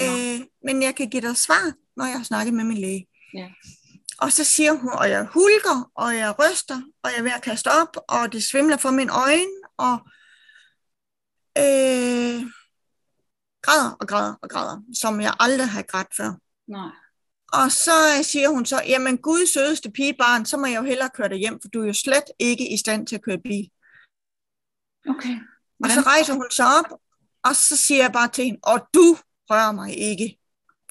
øh, men jeg kan give dig svar, når jeg har snakket med min læge. Ja. Og så siger hun, og jeg hulker, og jeg ryster, og jeg er ved at kaste op, og det svimler for mine øjne, og øh, græder og græder og græder, som jeg aldrig har grædt før. Nej. Og så siger hun så, jamen Gud sødeste pigebarn, så må jeg jo hellere køre dig hjem, for du er jo slet ikke i stand til at køre bil. Okay. Og så rejser hun sig op, og så siger jeg bare til hende, og du rører mig ikke,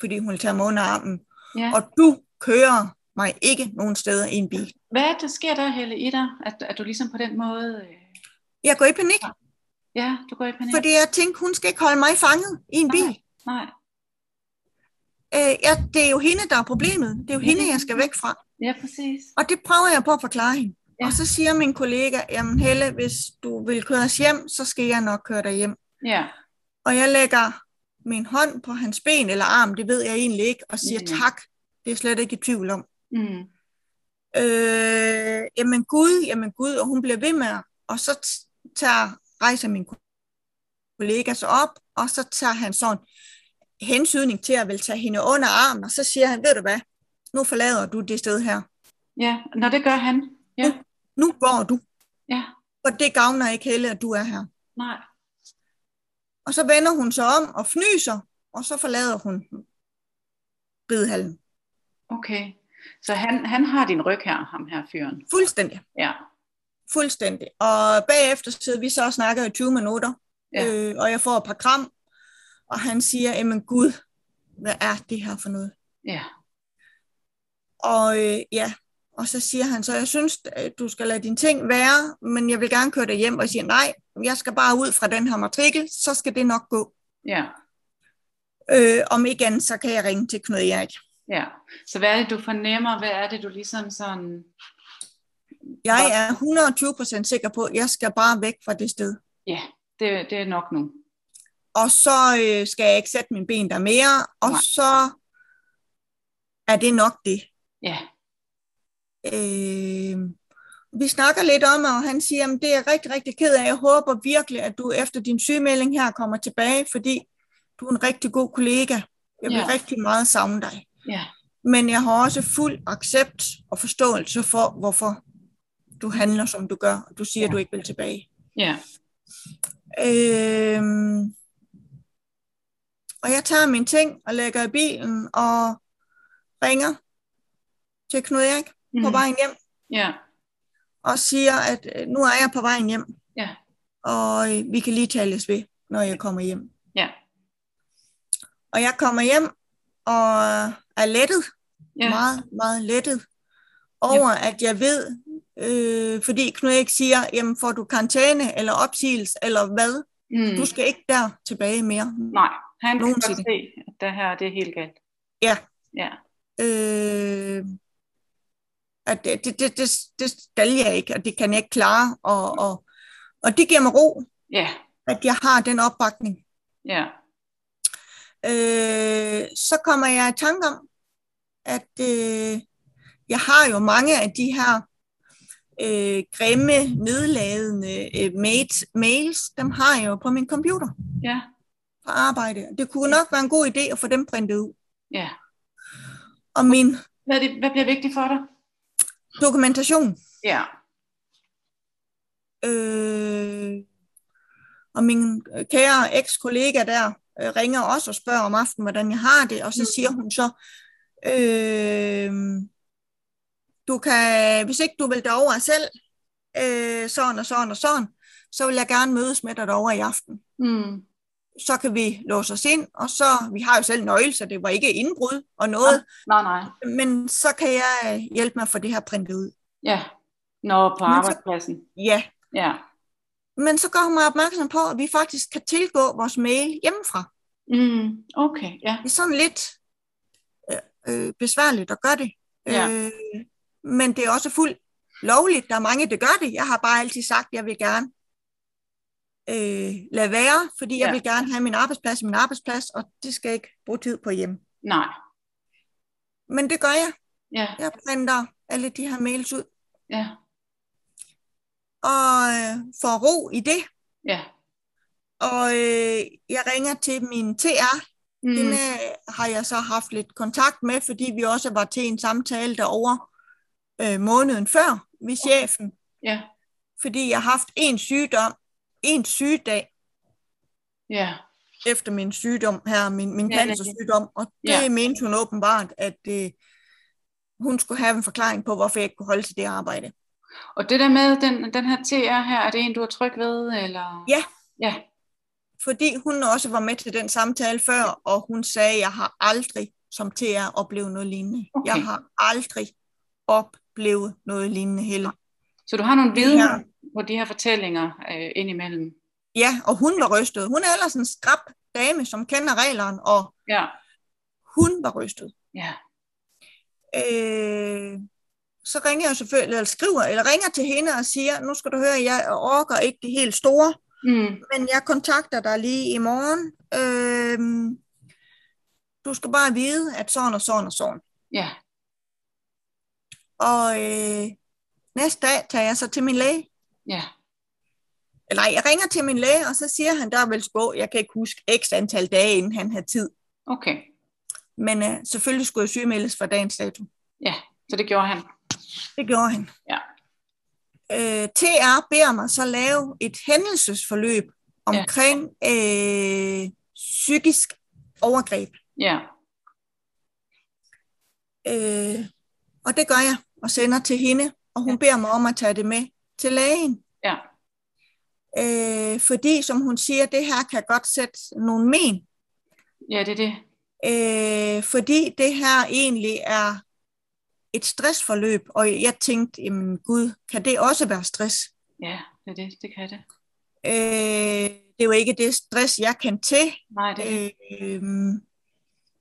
fordi hun tager mig under armen, Ja. og du kører mig ikke nogen steder i en bil. Hvad er det, der sker der, Helle, i dig? At, at du ligesom på den måde... Øh... Jeg går i panik, Ja, du går i panik? fordi jeg tænkte, hun skal ikke holde mig fanget i en bil. Nej. Øh, ja, det er jo hende, der er problemet. Det er jo hende, jeg skal væk fra. Ja, præcis. Og det prøver jeg på at forklare hende. Ja. Og så siger min kollega, jamen Helle, hvis du vil køre os hjem, så skal jeg nok køre dig hjem. Ja. Og jeg lægger min hånd på hans ben eller arm, det ved jeg egentlig ikke, og siger Mm. tak. Det er slet ikke i tvivl om. Mm. Øh, jamen Gud, jamen Gud, og hun bliver ved med, og så tager, rejser min kollega sig op, og så tager han sådan hensydning til at vil tage hende under armen, og så siger han, ved du hvad, nu forlader du det sted her. Ja, når det gør han. Ja. Nu går du, Ja. og det gavner ikke heller, at du er her. Nej. Og så vender hun sig om og fnyser, og så forlader hun ridehallen. Okay. Så han, han har din ryg her, ham her fyren. Fuldstændig. Ja. Fuldstændig. Og bagefter sidder vi så og snakker i 20 minutter, Ja. øh, og jeg får et par kram, og han siger, jamen Gud, hvad er det her for noget? Ja. Og øh, ja, og så siger han så, jeg synes, at du skal lade dine ting være, men jeg vil gerne køre dig hjem, og siger, nej, jeg skal bare ud fra den her matrikel, så skal det nok gå. Ja. Øh, om ikke andet, så kan jeg ringe til Knud Erik. Ja. Så hvad er det, du fornemmer? Hvad er det, du ligesom sådan... Jeg er 120% sikker på, at jeg skal bare væk fra det sted. Ja, det, det er nok nu. Og så øh, skal jeg ikke sætte mine ben der mere, og Nej. så er det nok det. Ja. Øh, vi snakker lidt om, og han siger, at det er jeg rigtig, rigtig ked af. Jeg håber virkelig, at du efter din sygemelding her kommer tilbage, fordi du er en rigtig god kollega. Jeg vil Ja. rigtig meget savne dig. Ja. Men jeg har også fuld accept og forståelse for, hvorfor du handler, som du gør, og du siger, Ja. at du ikke vil tilbage. Ja. Øhm, og jeg tager mine ting og lægger i bilen og ringer til Knud Erik mm. på Mhm. vejen hjem Ja. og siger, at øh, nu er jeg på vejen hjem, Ja. og øh, vi kan lige tales ved, når jeg kommer hjem. Ja. Og jeg kommer hjem og er lettet, Ja. meget, meget lettet over, at jeg ved, øh, fordi Knud Erik siger, jamen får du karantæne eller opsigelse eller hvad, Mm. du skal ikke der tilbage mere. Nej, han kan godt se, at det her det er helt galt. Ja. Ja. øh, at det, det, det, det, det skal jeg ikke, og det kan jeg ikke klare, og, og, og det giver mig ro, Ja. at jeg har den opbakning. Ja. Øh, så kommer jeg i tanke om, at øh, jeg har jo mange af de her øh, grimme, nedladende øh, mails, mails, dem har jeg jo på min computer Ja. På arbejde. Det kunne nok være en god idé at få dem printet ud. Ja. Og min Hvad, er det, hvad bliver vigtigt for dig? dokumentation, Ja. Øh, og min kære eks-kollega der øh, ringer også og spørger om aftenen, hvordan jeg har det, og så Mm. siger hun så, øh, du kan, hvis ikke du vil derover selv, øh, sådan og sådan og sådan, så vil jeg gerne mødes med dig derovre i aften. Mm. Så kan vi låse os ind, og så, vi har jo selv nøgle, så det var ikke indbrud og noget, Nej, nej. men så kan jeg hjælpe med at få det her printet ud. Ja. Nå, på Men så- arbejdspladsen. Ja, Ja. men så gør hun mig opmærksom på, at vi faktisk kan tilgå vores mail hjemmefra. Mm. Okay, ja. Det er sådan lidt øh, øh, besværligt at gøre det. Ja. Øh, men det er også fuldt lovligt. Der er mange, der gør det. Jeg har bare altid sagt, at jeg vil gerne øh, lade være, fordi jeg Ja. vil gerne have min arbejdsplads i min arbejdsplads, og det skal jeg ikke bruge tid på hjemme. Nej. Men det gør jeg. Ja. Jeg printer alle de her mails ud, Ja. og øh, får ro i det. Ja. Og øh, jeg ringer til min TR Mm. Hende har jeg så haft lidt kontakt med, fordi vi også var til en samtale derovre øh, måneden før ved chefen. Ja. Fordi jeg har haft en sygdom, en sygedag Ja. efter min sygdom her, min, min Ja, det er det. cancersygdom, og det Ja. mente hun åbenbart, at øh, hun skulle have en forklaring på, hvorfor jeg ikke kunne holde til det arbejde. Og det der med den, den her TR her, er det en, du er tryg ved? Eller? Ja. Ja. Fordi hun også var med til den samtale før, og hun sagde, at jeg har aldrig som TR oplevet noget lignende. Okay. Jeg har aldrig oplevet noget lignende heller. Så du har nogle Det viden her- på de her fortællinger øh, indimellem? Ja, og hun var rystet. Hun er ellers en skrab dame, som kender reglerne, og Ja. hun var rystet. Ja. Øh, så ringer jeg selvfølgelig, eller skriver, eller ringer til hende og siger, nu skal du høre, jeg orker ikke det helt store, Mm. men jeg kontakter dig lige i morgen. Øh, du skal bare vide, at sådan og sådan og sådan. Ja. Og øh, næste dag tager jeg så til min læge. Ja. Eller jeg ringer til min læge, og så siger han, der er vel spå, jeg kan ikke huske x antal dage, inden han havde tid. Okay. Men øh, selvfølgelig skulle jeg sygemeldes fra dagens dato. Ja. Så det gjorde han. Det gjorde han. Ja. Øh, TR beder mig så lave et hændelsesforløb omkring øh, psykisk overgreb. Ja. Øh, og det gør jeg, og sender til hende, og hun Ja. beder mig om at tage det med til lægen. Ja. Øh, fordi, som hun siger, det her kan godt sætte nogle men. Ja, det er det. Øh, fordi det her egentlig er et stressforløb, og jeg tænkte, jamen gud, kan det også være stress? Ja, det er det. Det kan det. Øh, det er jo ikke det stress, jeg kan til. Nej, det er. Øh,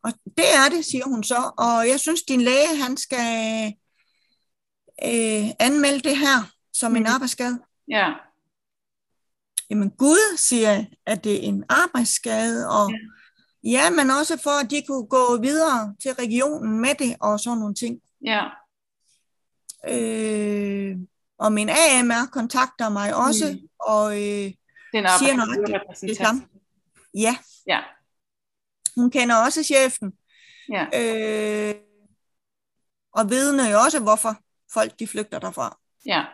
og det er det, siger hun så. Og jeg synes, din læge, han skal øh, anmelde det her som en arbejdsskade. Ja. Jamen Gud, siger at det er en arbejdsskade, og Ja. ja. men også for, at de kunne gå videre til regionen med det, og sådan nogle ting. Ja. Øh, og min AMR kontakter mig også, Mm. og øh, Det er en Siger nøjagtigt det samme. ja, Ja. hun kender også chefen, Ja. øh, og vidner jo også, hvorfor folk de flygter derfra. Ja.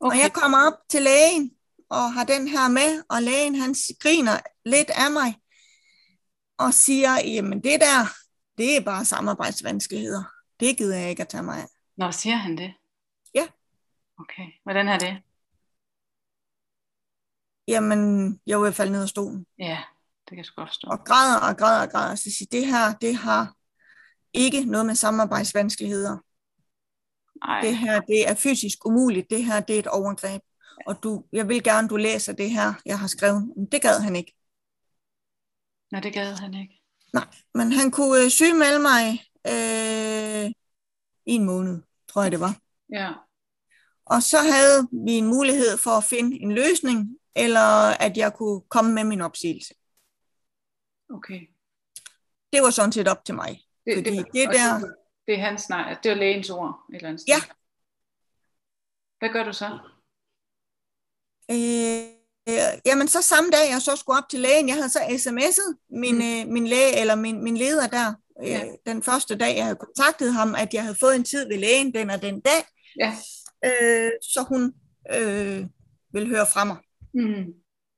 Okay. Og jeg kommer op til lægen, og har den her med, og lægen han griner lidt af mig, og siger, jamen det der, det er bare samarbejdsvanskeligheder. Det gider jeg ikke at tage mig af. Nå, siger han det? Ja. Okay. Hvordan er det? Jamen, jeg var i hvert fald ned af stolen. Ja, det kan jeg godt forstå. Og græder og græder og græder. Så siger, det her, det har ikke noget med samarbejdsvanskeligheder. Ej. Det her, det er fysisk umuligt. Det her, det er et overgreb. Og du, jeg vil gerne, du læser det her, jeg har skrevet. Men det gad han ikke. Nå, det gad han ikke. Men han kunne øh, sygemelde mig øh, en måned, tror jeg det var. Ja. Og så havde vi en mulighed for at finde en løsning, eller at jeg kunne komme med min opsigelse. Okay. Det var sådan set op til mig. Fordi det og der- Det, er hans nej. Det er lægens ord. Et eller andet sted. Ja. Hvad gør du så? Øh, øh, jamen så samme dag, jeg så skulle op til lægen, jeg havde så sms'et min, mm. øh, min læge, eller min, min leder der, øh, Ja. den første dag, jeg havde kontaktet ham, at jeg havde fået en tid ved lægen den og den dag, Ja. øh, så hun øh, ville høre fra mig. Mm.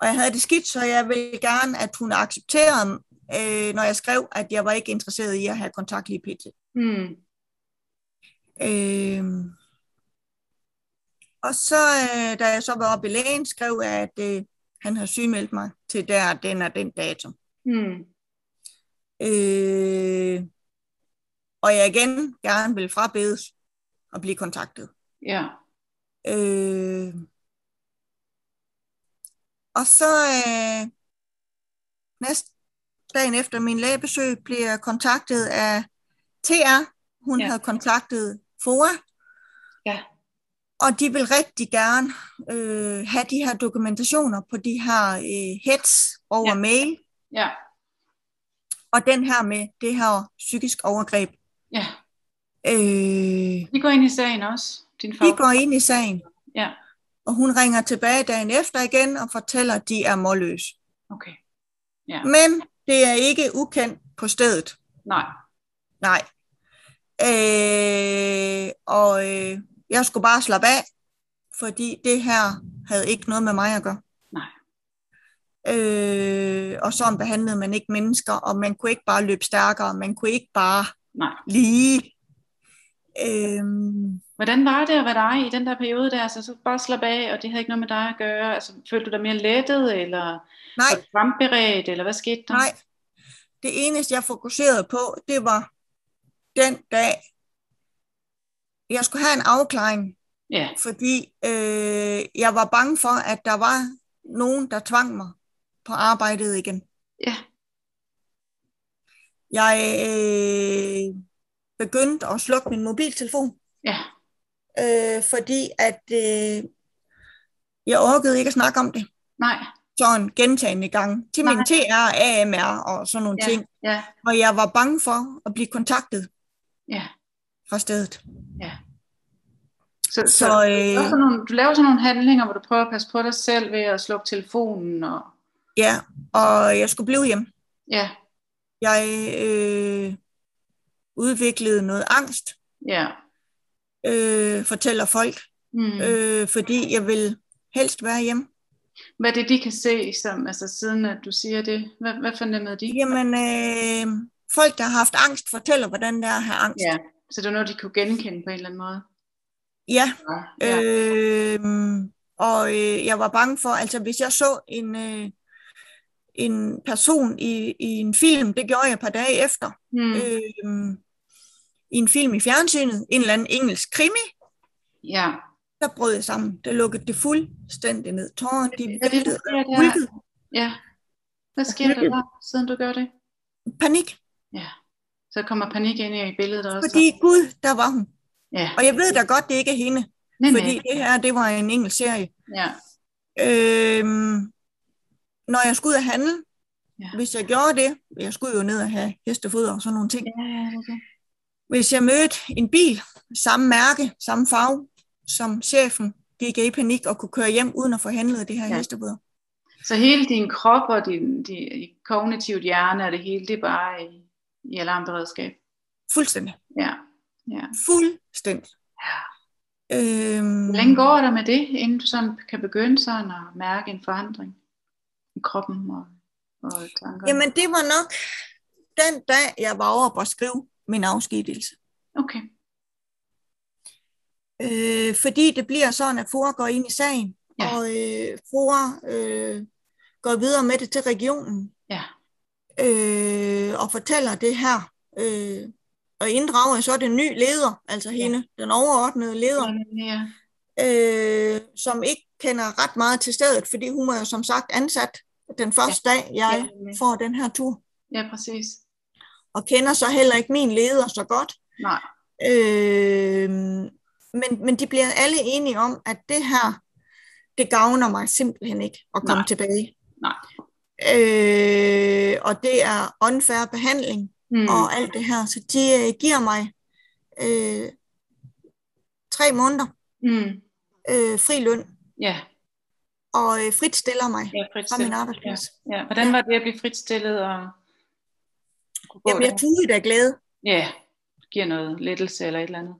Og jeg havde det skidt, så jeg ville gerne, at hun accepterede, øh, når jeg skrev, at jeg var ikke interesseret i at have kontakt lige pt. Mm. Øh, og så, øh, da jeg så var oppe i lægen, skrev jeg, at øh, han havde sygemeldt mig til der, den og den dato. Mm. Øh, og jeg igen gerne vil frabedes og blive kontaktet. Ja. Øh, og så øh, næste dagen efter min lægebesøg bliver jeg kontaktet af TR. Hun Ja. havde kontaktet FOA. Ja. Og de vil rigtig gerne øh, have de her dokumentationer på de her øh, heads over Ja. mail. Ja. Og den her med det her psykisk overgreb. Ja. Øh, De går ind i sagen også. Din fag. de går ind i sagen. Ja. Og hun ringer tilbage dagen efter igen og fortæller, at de er målløse. Okay. Ja. Men det er ikke ukendt på stedet. Nej. Nej. Øh, og øh, jeg skulle bare slappe af, fordi det her havde ikke noget med mig at gøre. Nej. Øh, og sådan behandlede man ikke mennesker, og man kunne ikke bare løbe stærkere, man kunne ikke bare Nej. lige. Øh, Hvordan var det at være dig i den der periode der? Altså, så bare slappe af, og det havde ikke noget med dig at gøre. Altså, følte du dig mere lettet, eller nej, var kampberedt, eller hvad skete der? nej. Det eneste, jeg fokuserede på, det var den dag, jeg skulle have en afklaring, Ja, fordi øh, jeg var bange for, at der var nogen, der tvang mig på arbejdet igen. ja, Jeg øh, begyndte at slukke min mobiltelefon, ja, øh, fordi at øh, jeg orkede ikke at snakke om det. Nej, sådan gentagende gange til min Nej. TR, AMR og sådan nogle ja, ting. ja, Og jeg var bange for at blive kontaktet ja, fra stedet. ja. Så, så, Så du, laver øh, sådan nogle, du laver sådan nogle handlinger, hvor du prøver at passe på dig selv ved at slukke telefonen, og ja, og jeg skulle blive hjem. ja, Jeg øh, udviklede noget angst, ja, øh, fortæller folk, mm. øh, fordi jeg vil helst være hjemme. Hvad er det, de kan se, som, altså siden at du siger det? Hvad, hvad fornemmede de? Jamen, øh, folk, der har haft angst, fortæller, hvordan det er at have angst. Ja, så det var noget, de kunne genkende på en eller anden måde? Ja, Ja, øh, og øh, jeg var bange for, altså hvis jeg så en, øh, en person i, i en film, det gjorde jeg et par dage efter, mm. øh, i en film i fjernsynet, en eller anden engelsk krimi, ja. Der brød jeg sammen. Der lukkede det fuldstændig ned. Tårerne, de er det, der? hulkede. ja. Hvad sker der der, siden du gør det? Panik, Ja. Så kommer panik ind i billedet også. fordi Gud, der var hun. ja. Og jeg ved da godt, det ikke er hende, Nej, fordi det her, det var en engelsk serie. Ja, Øhm, når jeg skulle ud og handle, ja. hvis jeg gjorde det, jeg skulle jo ned og have hestefoder og sådan nogle ting. ja, ja, okay. Hvis jeg mødte en bil, samme mærke, samme farve, som chefen, gik i panik og kunne køre hjem uden at få handlet det her Ja. ja. hestefoder. Så hele din krop og din, din kognitivt hjerne og det hele, det er bare i, i alarmberedskab. Fuldstændig. Ja, ja. Fuldstændig. Øhm, Hvor længe går der med det, inden du sådan kan begynde sådan at mærke en forandring i kroppen og, og tankerne? Jamen, det var nok den dag, jeg var over på at skrive min afskedelse. Okay, Øh, fordi det bliver sådan, at FOA går ind i sagen, Ja. ja. og øh, FOA øh, går videre med det til regionen, ja, øh, og fortæller det her, øh, og inddrager så den nye leder, altså Ja. hende, den overordnede leder, ja, øh, som ikke kender ret meget til stedet, fordi hun var jo som sagt ansat den første dag, jeg Ja. får den her tur, ja, præcis. og kender så heller ikke min leder så godt. Nej, Øh, men, men de bliver alle enige om, at det her, det gavner mig simpelthen ikke at komme Nej. tilbage. Nej. Øh, og det er unfair behandling mm. og alt det her. Så de øh, giver mig øh, tre måneder mm. øh, fri løn ja, og øh, fritstiller mig ja, fra min arbejdsplads. Ja, ja. Hvordan var det at blive fritstillet og Jamen, jeg der? tude af glæde. Ja, giver noget lettelse eller et eller andet.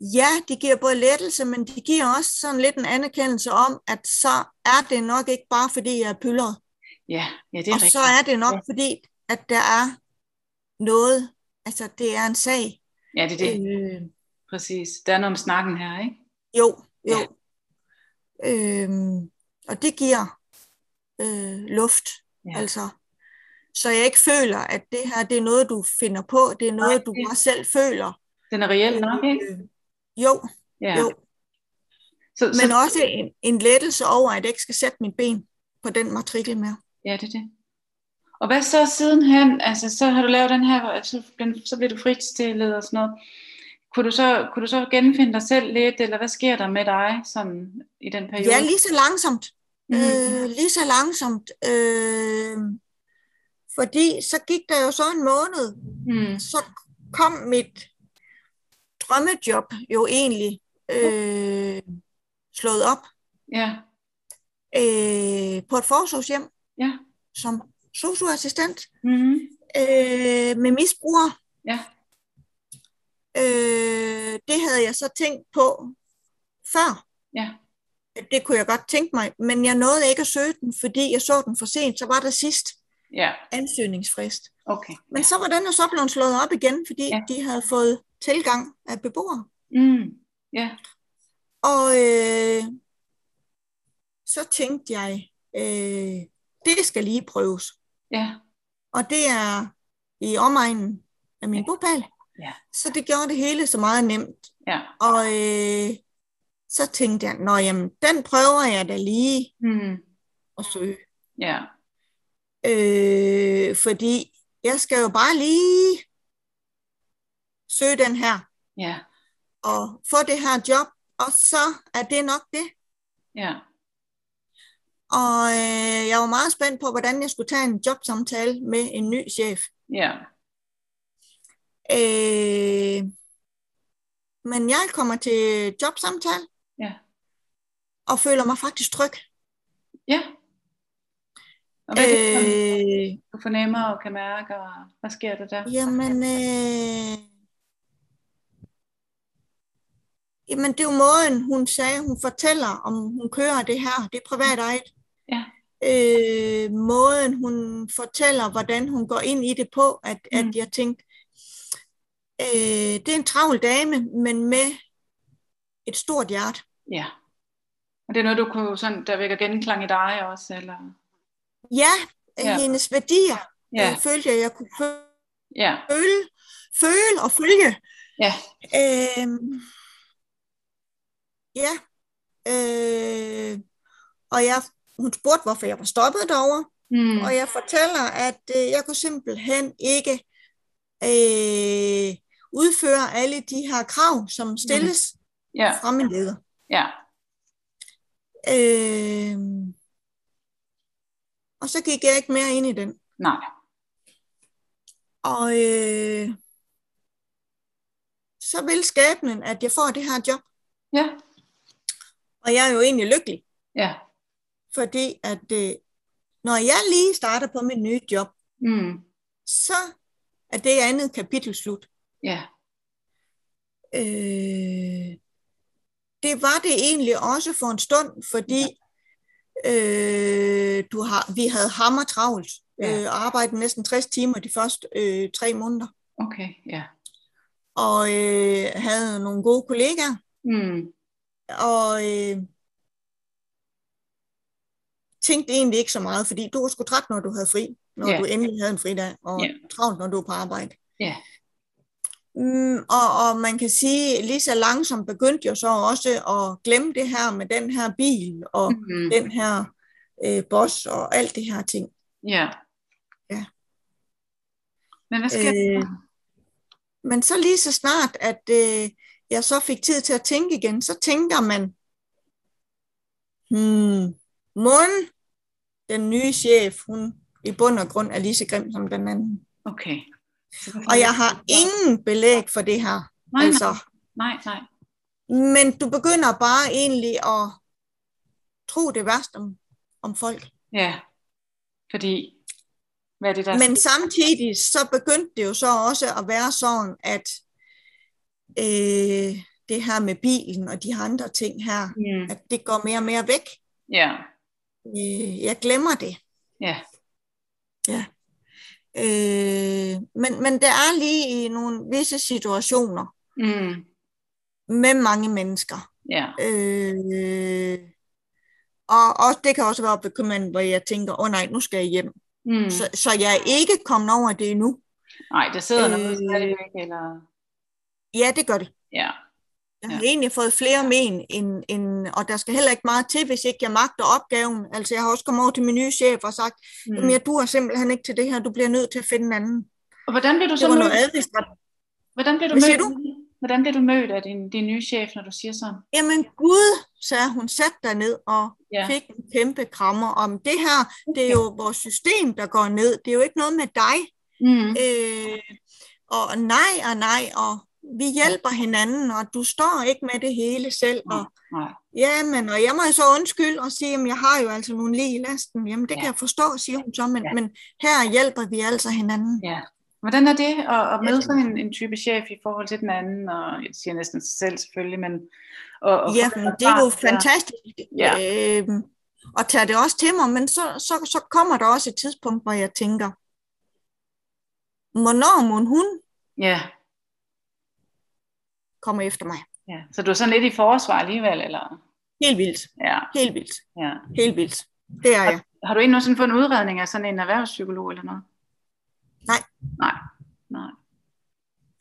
Ja, de giver både lettelse, men de giver også sådan lidt en anerkendelse om, at så er det nok ikke bare, fordi jeg er pyldret. Ja, ja det er Og rigtigt. så er det nok, Ja. fordi at der er noget, altså det er en sag. Ja, det er det. Øh, Præcis. Der er noget om snakken her, ikke? jo, jo. Ja. Øhm, og det giver øh, luft, Ja. altså. Så jeg ikke føler, at det her, det er noget, du finder på, det er noget, Nej, du det- bare selv føler. Den er reelt nok, ikke? Jo, Ja. jo. Så, Men så, også en, en lettelse over, at jeg ikke skal sætte mit ben på den matrikel mere. Ja, det er det. Og hvad så sidenhen? Altså, så har du lavet den her, så, den, så bliver du fritstillet og sådan noget. Kunne du, så, kunne du så genfinde dig selv lidt, eller hvad sker der med dig sådan, i den periode? Ja, lige så langsomt. Mm. Øh, lige så langsomt. Øh, fordi så gik der jo så en måned, mm. så kom mit drømmejob jo egentlig øh, slået op Ja, øh, på et forsorgshjem ja, som socioassistent Mm-hmm. øh, med misbrugere. Ja. Øh, det havde jeg så tænkt på før. Ja. Det kunne jeg godt tænke mig, men jeg nåede ikke at søge den, fordi jeg så den for sent. Så var der sidst Ja, ansøgningsfrist. okay. Men så var den jo så blevet slået op igen, fordi Ja. de havde fået tilgang af beboere. Mm. Ja, Og øh, så tænkte jeg, øh, det skal lige prøves. ja, Og det er i omegnen af min bopæl. Ja. Så det gjorde det hele så meget nemt. ja. Og øh, så tænkte jeg, nå jamen, den prøver jeg da lige Mm. at søge. Ja, Øh, fordi jeg skal jo bare lige søge den her, ja, og få det her job, og så er det nok det. ja. Og øh, jeg var meget spændt på, hvordan jeg skulle tage en jobsamtale med en ny chef. Ja, Øh, men jeg kommer til jobsamtale ja, og føler mig faktisk tryg. ja. Og hvad er det, Øh, du fornemmer og kan mærke, og hvad sker der der? jamen, øh, jamen, det er jo måden, hun sagde, hun fortæller, om hun kører det her. Det er privat ejet. Ja. Øh, måden, hun fortæller, hvordan hun går ind i det på, at, mm. At jeg tænkte, øh, det er en travl dame, men med et stort hjerte. Ja. Og det er noget, du kunne sådan, der vækker genklang i dig også, eller? Ja, Ja. hendes værdier Ja, ja. følte jeg, jeg kunne ja, føle, føle og følge. ja, Øhm, ja. Øh, og jeg, hun spurgte, hvorfor jeg var stoppet derovre, mm. og jeg fortæller, at øh, jeg kunne simpelthen ikke øh, udføre alle de her krav, som stilles ja, fra min leder. ja, Øh, og så gik jeg ikke mere ind i den. nej, Og øh, så vil skæbnen, at jeg får det her job. ja, Og jeg er jo egentlig lykkelig, ja, fordi at øh, når jeg lige starter på mit nye job, mm. så er det andet kapitel slut. ja, Øh, det var det egentlig også for en stund, fordi øh, du har, vi havde hammer travlt Ja. øh, arbejdede næsten 60 timer de første øh, tre måneder. okay, ja, Og øh, havde nogle gode kollegaer, mm. Og øh, tænkte egentlig ikke så meget, fordi du var sgu træt, når du havde fri, når Ja. du endelig havde en fridag, og Ja. travlt, når du var på arbejde. Ja. Mm, og, og man kan sige, lige så langsomt begyndte jeg så også at glemme det her med den her bil, og mm. Mm. den her øh, boss, og alt det her ting. ja, Ja. Men hvad sker Øh? Men så lige så snart, at øh, jeg så fik tid til at tænke igen, så tænker man, hmm, Mon, den nye chef, hun i bund og grund er lige så grim som den anden. Okay. Og jeg har ingen belæg for det her. Nej, Altså, nej, nej. men du begynder bare egentlig at tro det værste om, om folk. Ja, fordi, hvad er det der Men samtidig så begyndte det jo så også at være sådan, at øh, det her med bilen og de andre ting her, Mm. at det går mere og mere væk. Ja, Øh, jeg glemmer det. ja, Øh, men, men der er lige i nogle visse situationer mm. med mange mennesker. ja, Øh, og, og det kan også være bekymrende, hvor jeg tænker, åh oh, nej, nu skal jeg hjem. mm. Så, så jeg er ikke kommet over det endnu. Nej, det sidder noget Øh. stadigvæk, eller... Ja, det gør det. Ja, Jeg har Ja. egentlig fået flere men, end, end, og der skal heller ikke meget til, hvis ikke jeg magter opgaven. Altså jeg har også kommet over til min nye chef og sagt, mm. mm. jeg duer simpelthen ikke til det her, du bliver nødt til at finde en anden. Og hvordan bliver du så mødt? Hvordan bliver du mødt? Hvordan bliver du mødt af din, din nye chef, når du siger sådan? Jamen Gud, sagde hun, sæt dig ned og Ja, fik en kæmpe krammer om det her. Det er jo vores system, der går ned. Det er jo ikke noget med dig. mm. Øh, og nej og nej, og vi hjælper hinanden, og du står ikke med det hele selv. Og nej, Ja, men og jeg må jo så undskylde og sige, at jeg har jo altså nogle lige i lasten. Jamen det ja. kan jeg forstå, siger hun så, men, ja. men her hjælper vi altså hinanden. Ja. Hvordan er det at, at møde sådan en, en type chef i forhold til den anden, og jeg siger næsten sig selv selvfølgelig, men... Og, og ja, det er jo fantastisk ja. øh, at tage det også til mig, men så, så, så kommer der også et tidspunkt, hvor jeg tænker, hvornår må hun ja. Kommer efter mig? Ja. Så du er sådan lidt i forsvar alligevel, eller? Helt vildt. Ja. Helt vildt. Ja. Helt vildt. Det er jeg. Har, har du egentlig fået en udredning af sådan en erhvervspsykolog eller noget? Nej. Nej. Nej.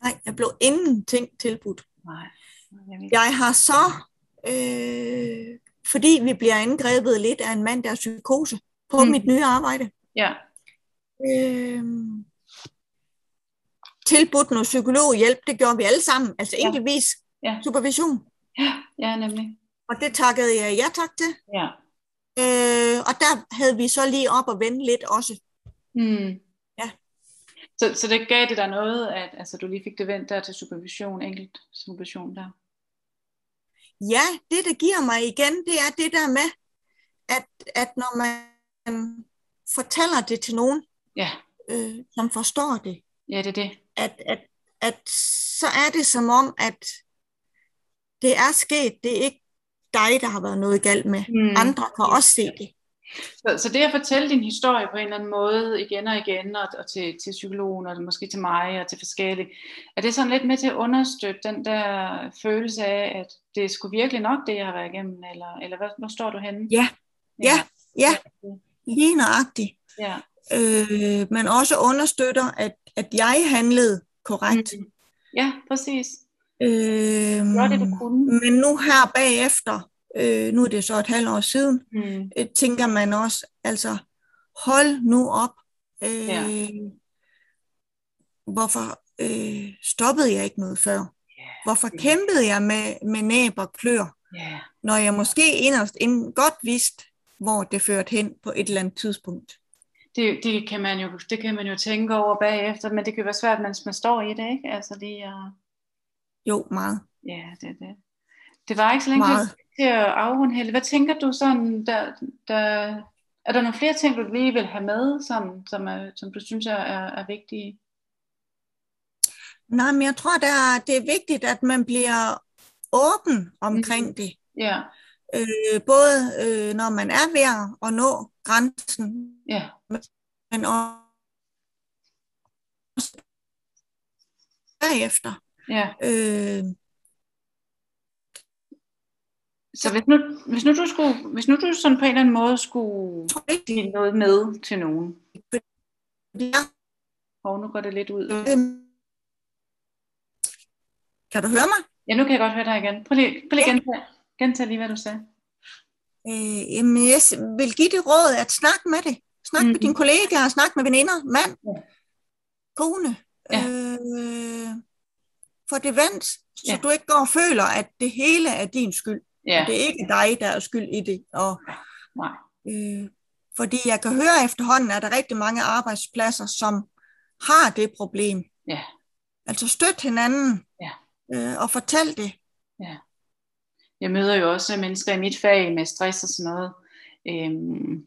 Nej, jeg blev ingenting tilbudt. Nej. Jeg har så, øh, fordi vi bliver angrebet lidt af en mand, der er psykose, på mm. mit nye arbejde. Ja. Øh, tilbudt noget psykologhjælp, det gjorde vi alle sammen, altså ja. enkeltvis ja. supervision. Ja, ja, nemlig. Og det takkede jeg ja tak til. Ja. Øh, og der havde vi så lige op og vende lidt også. Mm. Ja. Så, så det gav det der noget, at altså, du lige fik det vendt der til supervision, enkelt supervision der? Ja, det der giver mig igen, det er det der med, at, at når man fortæller det til nogen, ja. øh, som forstår det, ja, det er det. At, at, at så er det som om, at det er sket, det er ikke dig, der har været noget galt med. Mm. Andre kan også se det. Så, så det at fortælle din historie på en eller anden måde igen og igen, og, og til, til psykologen, og måske til mig, og til forskellige, er det sådan lidt med til at understøtte den der følelse af, at det er sgu virkelig nok det, jeg har været igennem, eller, eller hvad, hvor står du henne? Ja, ja, ja, lige nøjagtigt. Ja. Øh, men også understøtter, at, at jeg handlede korrekt. Mm. Ja, præcis. Øh, Gør det, du kunne. Men nu her bagefter, øh, nu er det så et halvt år siden, mm. øh, tænker man også, altså hold nu op. Øh, Ja. Hvorfor øh, stoppede jeg ikke noget før? Yeah. Hvorfor kæmpede jeg med, med næb og klør, Yeah. når jeg måske inderst inden godt vidste, hvor det førte hen på et eller andet tidspunkt? Det, det, kan man jo, det kan man jo tænke over bagefter, men det kan være svært, mens man står i det, ikke? Altså lige at... Jo, meget. Ja, det er det. Det var ikke så længe Meget. til at afrunde, Helle. Hvad tænker du sådan, der, der, er der nogle flere ting, du lige vil have med, som, som, er, som du synes er, er, vigtige? Nej, men jeg tror, der er, det er vigtigt, at man bliver åben omkring Mhm. det. Ja, Øh, både øh, når man er ved at nå grænsen, ja, men også bagefter. ja. Øh, Så hvis nu, hvis nu du skulle, hvis nu du sådan på en eller anden måde skulle give noget med til nogen, er, og nu går det lidt ud. øh, kan du høre mig? Ja, nu kan jeg godt høre dig igen. Prøv lige, prøv lige Ja. gentage, gentage lige, hvad du sagde. Øh, jamen, jeg vil give det råd at snakke med det. Snak mm. med Mhm. dine kollegaer, snak med veninder, mand, Ja. kone. Ja. Øh, få det vendt, så Ja. du ikke går og føler, at det hele er din skyld. Ja, Det er ikke dig, der er skyld i det. Og, nej. øh, fordi jeg kan høre efterhånden, at der er rigtig mange arbejdspladser, som har det problem. Ja. Altså støt hinanden Ja. øh, og fortæl det. Jeg møder jo også mennesker i mit fag med stress og sådan noget. Øhm,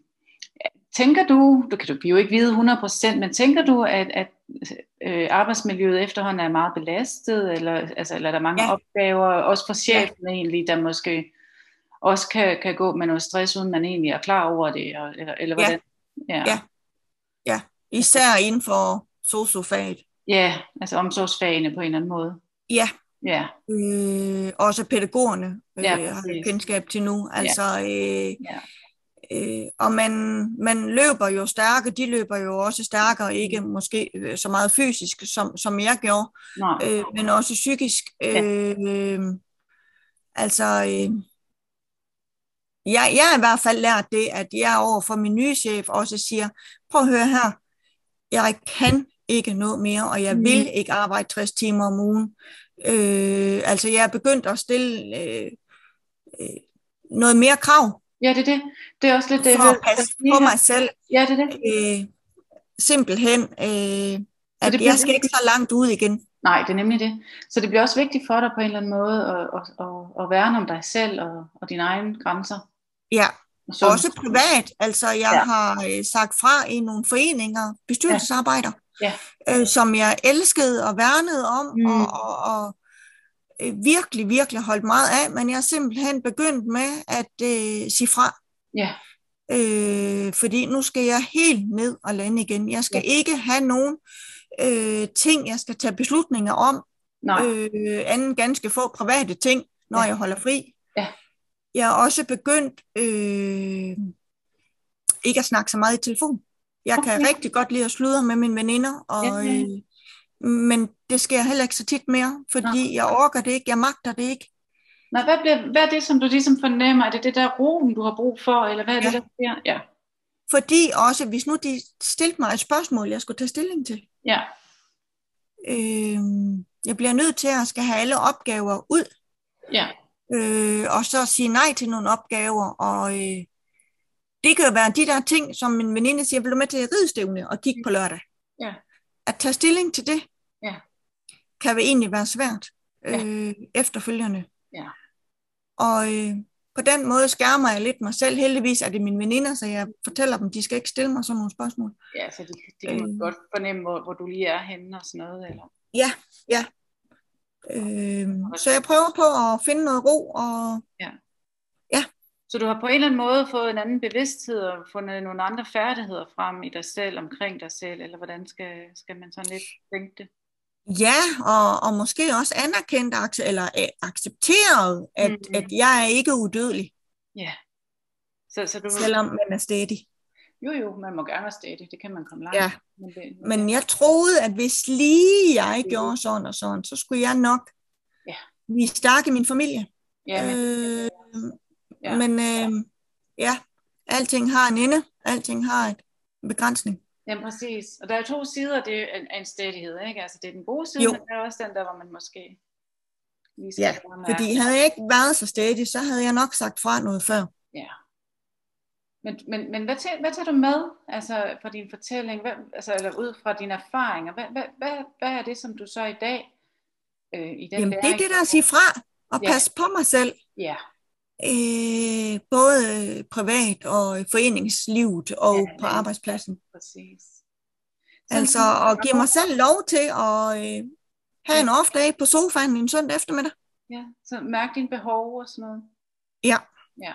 tænker du, du kan du jo ikke vide 100%, men tænker du, at, at øh, arbejdsmiljøet efterhånden er meget belastet, eller, altså, eller er der mange Ja. ja. opgaver, også for chefen ja. egentlig, der måske også kan, kan gå med noget stress, uden man egentlig er klar over det, og, eller, eller Ja. hvordan? Ja. Ja. Især inden for sosu-faget. ja, altså omsorgsfagene på en eller anden måde. Ja, Ja, øh, også pædagogerne øh, Ja, har kendskab til nu. Altså, øh, Ja. øh, og man, man løber jo stærke, de løber jo også stærkere, ikke måske øh, så meget fysisk, som, som jeg gjorde, Nå, øh, men også psykisk. Ja. Øh, altså, øh, jeg, jeg har i hvert fald lært det, at jeg over for min nye chef også siger, prøv at høre her, jeg kan ikke nå mere, og jeg Mhm. vil ikke arbejde 60 timer om ugen. Øh, altså, jeg er begyndt at stille øh, øh, noget mere krav ja, det er det. Det er også lidt det, for at passe på mig selv. Ja, det er det. Øh, simpelthen, øh, at bliver jeg skal ikke så langt ud igen. Nej, det er nemlig det. Så det bliver også vigtigt for dig på en eller anden måde at, at, at, at værne om dig selv og, og dine egne grænser. Ja, Og så... også privat. Altså, jeg ja. har øh, sagt fra i nogle foreninger, bestyrelsesarbejder, Ja. øh, som jeg elskede og værnede om, Mm. og, og, og øh, virkelig, virkelig holdt meget af, men jeg er simpelthen begyndt med at øh, sige fra. Ja, Øh, fordi nu skal jeg helt ned og lande igen. Jeg skal Ja. ikke have nogen øh, ting, jeg skal tage beslutninger om, nej, øh, anden ganske få private ting, når ja. jeg holder fri. Ja. Jeg er også begyndt øh, ikke at snakke så meget i telefon. Jeg okay. kan rigtig godt lide at sludre med mine veninder, og, Ja, ja. øh, men det sker heller ikke så tit mere, fordi jeg orker det ikke, jeg magter det ikke. nej hvad, bliver, hvad er det, som du ligesom fornemmer? Er det det der roen, du har brug for, eller hvad er det, Ja. der sker? Ja, Fordi også, hvis nu de stillede mig et spørgsmål, jeg skulle tage stilling til, ja, øh, jeg bliver nødt til at skal have alle opgaver ud, ja, øh, og så sige nej til nogle opgaver, og øh, det kan jo være de der ting, som min veninde siger, vil du med til ridestævne og kigge på lørdag? Ja. At tage stilling til det, Ja. kan vel egentlig være svært Ja. øh, efterfølgende. Ja. Og øh, på den måde skærmer jeg lidt mig selv. Heldigvis er det mine veninder, så jeg fortæller dem, de skal ikke stille mig sådan nogle spørgsmål. ja, så de, de kan Øh. godt fornemme, hvor, hvor du lige er henne og sådan noget, eller? Ja, ja. Øh, så jeg prøver på at finde noget ro og Så du har på en eller anden måde fået en anden bevidsthed og fundet nogle andre færdigheder frem i dig selv, omkring dig selv, eller hvordan skal, skal man sådan lidt tænke det? Ja, og, og måske også anerkendt eller øh, accepteret, at, mm. at jeg er ikke udødelig, Ja. Så, så du, selvom man er stedig. Jo, jo, man må gerne være stadig, det kan man komme langt. Ja. Men, det, Men jeg troede, at hvis lige jeg gjorde sådan og sådan, så skulle jeg nok Ja. blive stærk i min familie. ja, men, Øh, Ja. Men øh, ja, alting har en ende, alting har et, en begrænsning. ja, præcis. Og der er to sider af det af af en stedighed, ikke? Altså det er den gode side, Jo. men der er også den der, hvor man måske lige Ja. Fordi havde jeg ikke været så stedig, så havde jeg nok sagt fra noget før. Ja. Men, men, men hvad, tager, hvad tager du med altså, fra din fortælling, hvad, altså, eller ud fra dine erfaringer? Hvad, hvad, hvad, hvad er det, som du så i dag øh, i den Jamen, det er læring, det der at sige fra og Ja. passe på mig selv. Ja, Øh, både privat og foreningslivet og Ja, på arbejdspladsen. præcis. Altså at give mig selv lov til at øh, have en off day på sofaen en søndag eftermiddag. Ja, så mærk dine behov og sådan noget. Ja. Ja.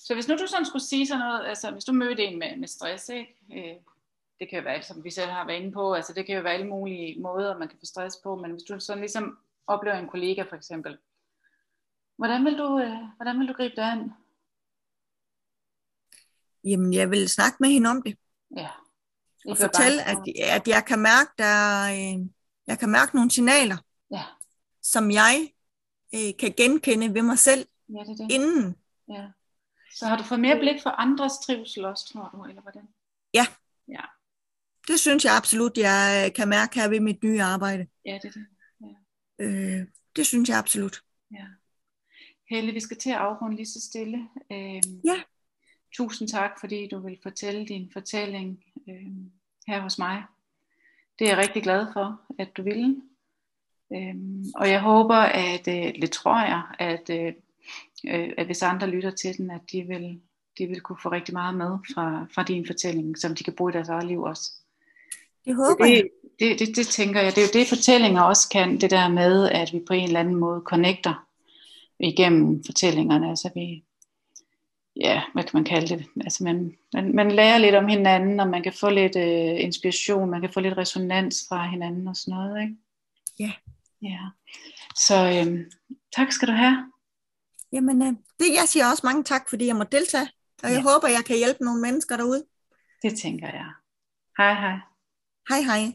Så hvis nu du sådan skulle sige sådan noget, altså hvis du mødte en med, med stress, ikke? Øh, det kan jo være som vi selv har været inde på, altså det kan jo være alle mulige måder, man kan få stress på, men hvis du sådan ligesom oplever en kollega for eksempel, hvordan vil du, øh, hvordan vil du gribe det an? Jamen, jeg vil snakke med hende om det. Ja. Og Ikke være fortælle, at, at jeg kan mærke, der er, øh, jeg kan mærke nogle signaler, Ja, som jeg øh, kan genkende ved mig selv ja det er det. inden. Ja. Så har du fået mere blik for andres trivsel også, tror du, eller hvordan? Det synes jeg absolut, jeg øh, kan mærke her ved mit nye arbejde. Ja, det er det. Øh, det synes jeg absolut. Ja. Helle, vi skal til at afrunde lige så stille. Øhm, Ja. Tusind tak, fordi du vil fortælle din fortælling øhm, her hos mig. Det er jeg rigtig glad for, at du ville. Øhm, og jeg håber, at, øh, det tror jeg, at, øh, øh, at hvis andre lytter til den, at de vil, de vil kunne få rigtig meget med fra, fra din fortælling, som de kan bruge i deres eget liv også. Det håber jeg. Det, det, det, det tænker jeg. Det er jo det, fortællinger også kan, det der med, at vi på en eller anden måde connecter igennem fortællingerne. Altså vi, ja, hvad kan man kalde det? Altså man, man, man lærer lidt om hinanden, og man kan få lidt øh, inspiration, man kan få lidt resonans fra hinanden og sådan noget, ikke? Ja. Ja. Så øhm, tak skal du have. Jamen, øh, det, jeg siger også mange tak, fordi jeg må deltage. Og jeg Ja. håber, jeg kan hjælpe nogle mennesker derude. Det tænker jeg. Hej hej. Hej hej.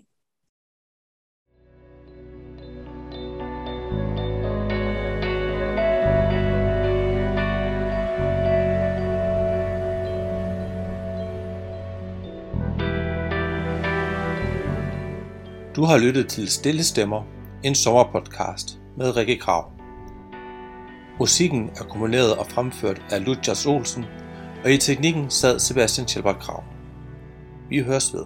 Du har lyttet til Stille Stemmer, en sommerpodcast med Rikke Krav. Musikken er komponeret og fremført af Lujas Olsen, og i teknikken sad Sebastian Schelber Krav. Vi høres ved.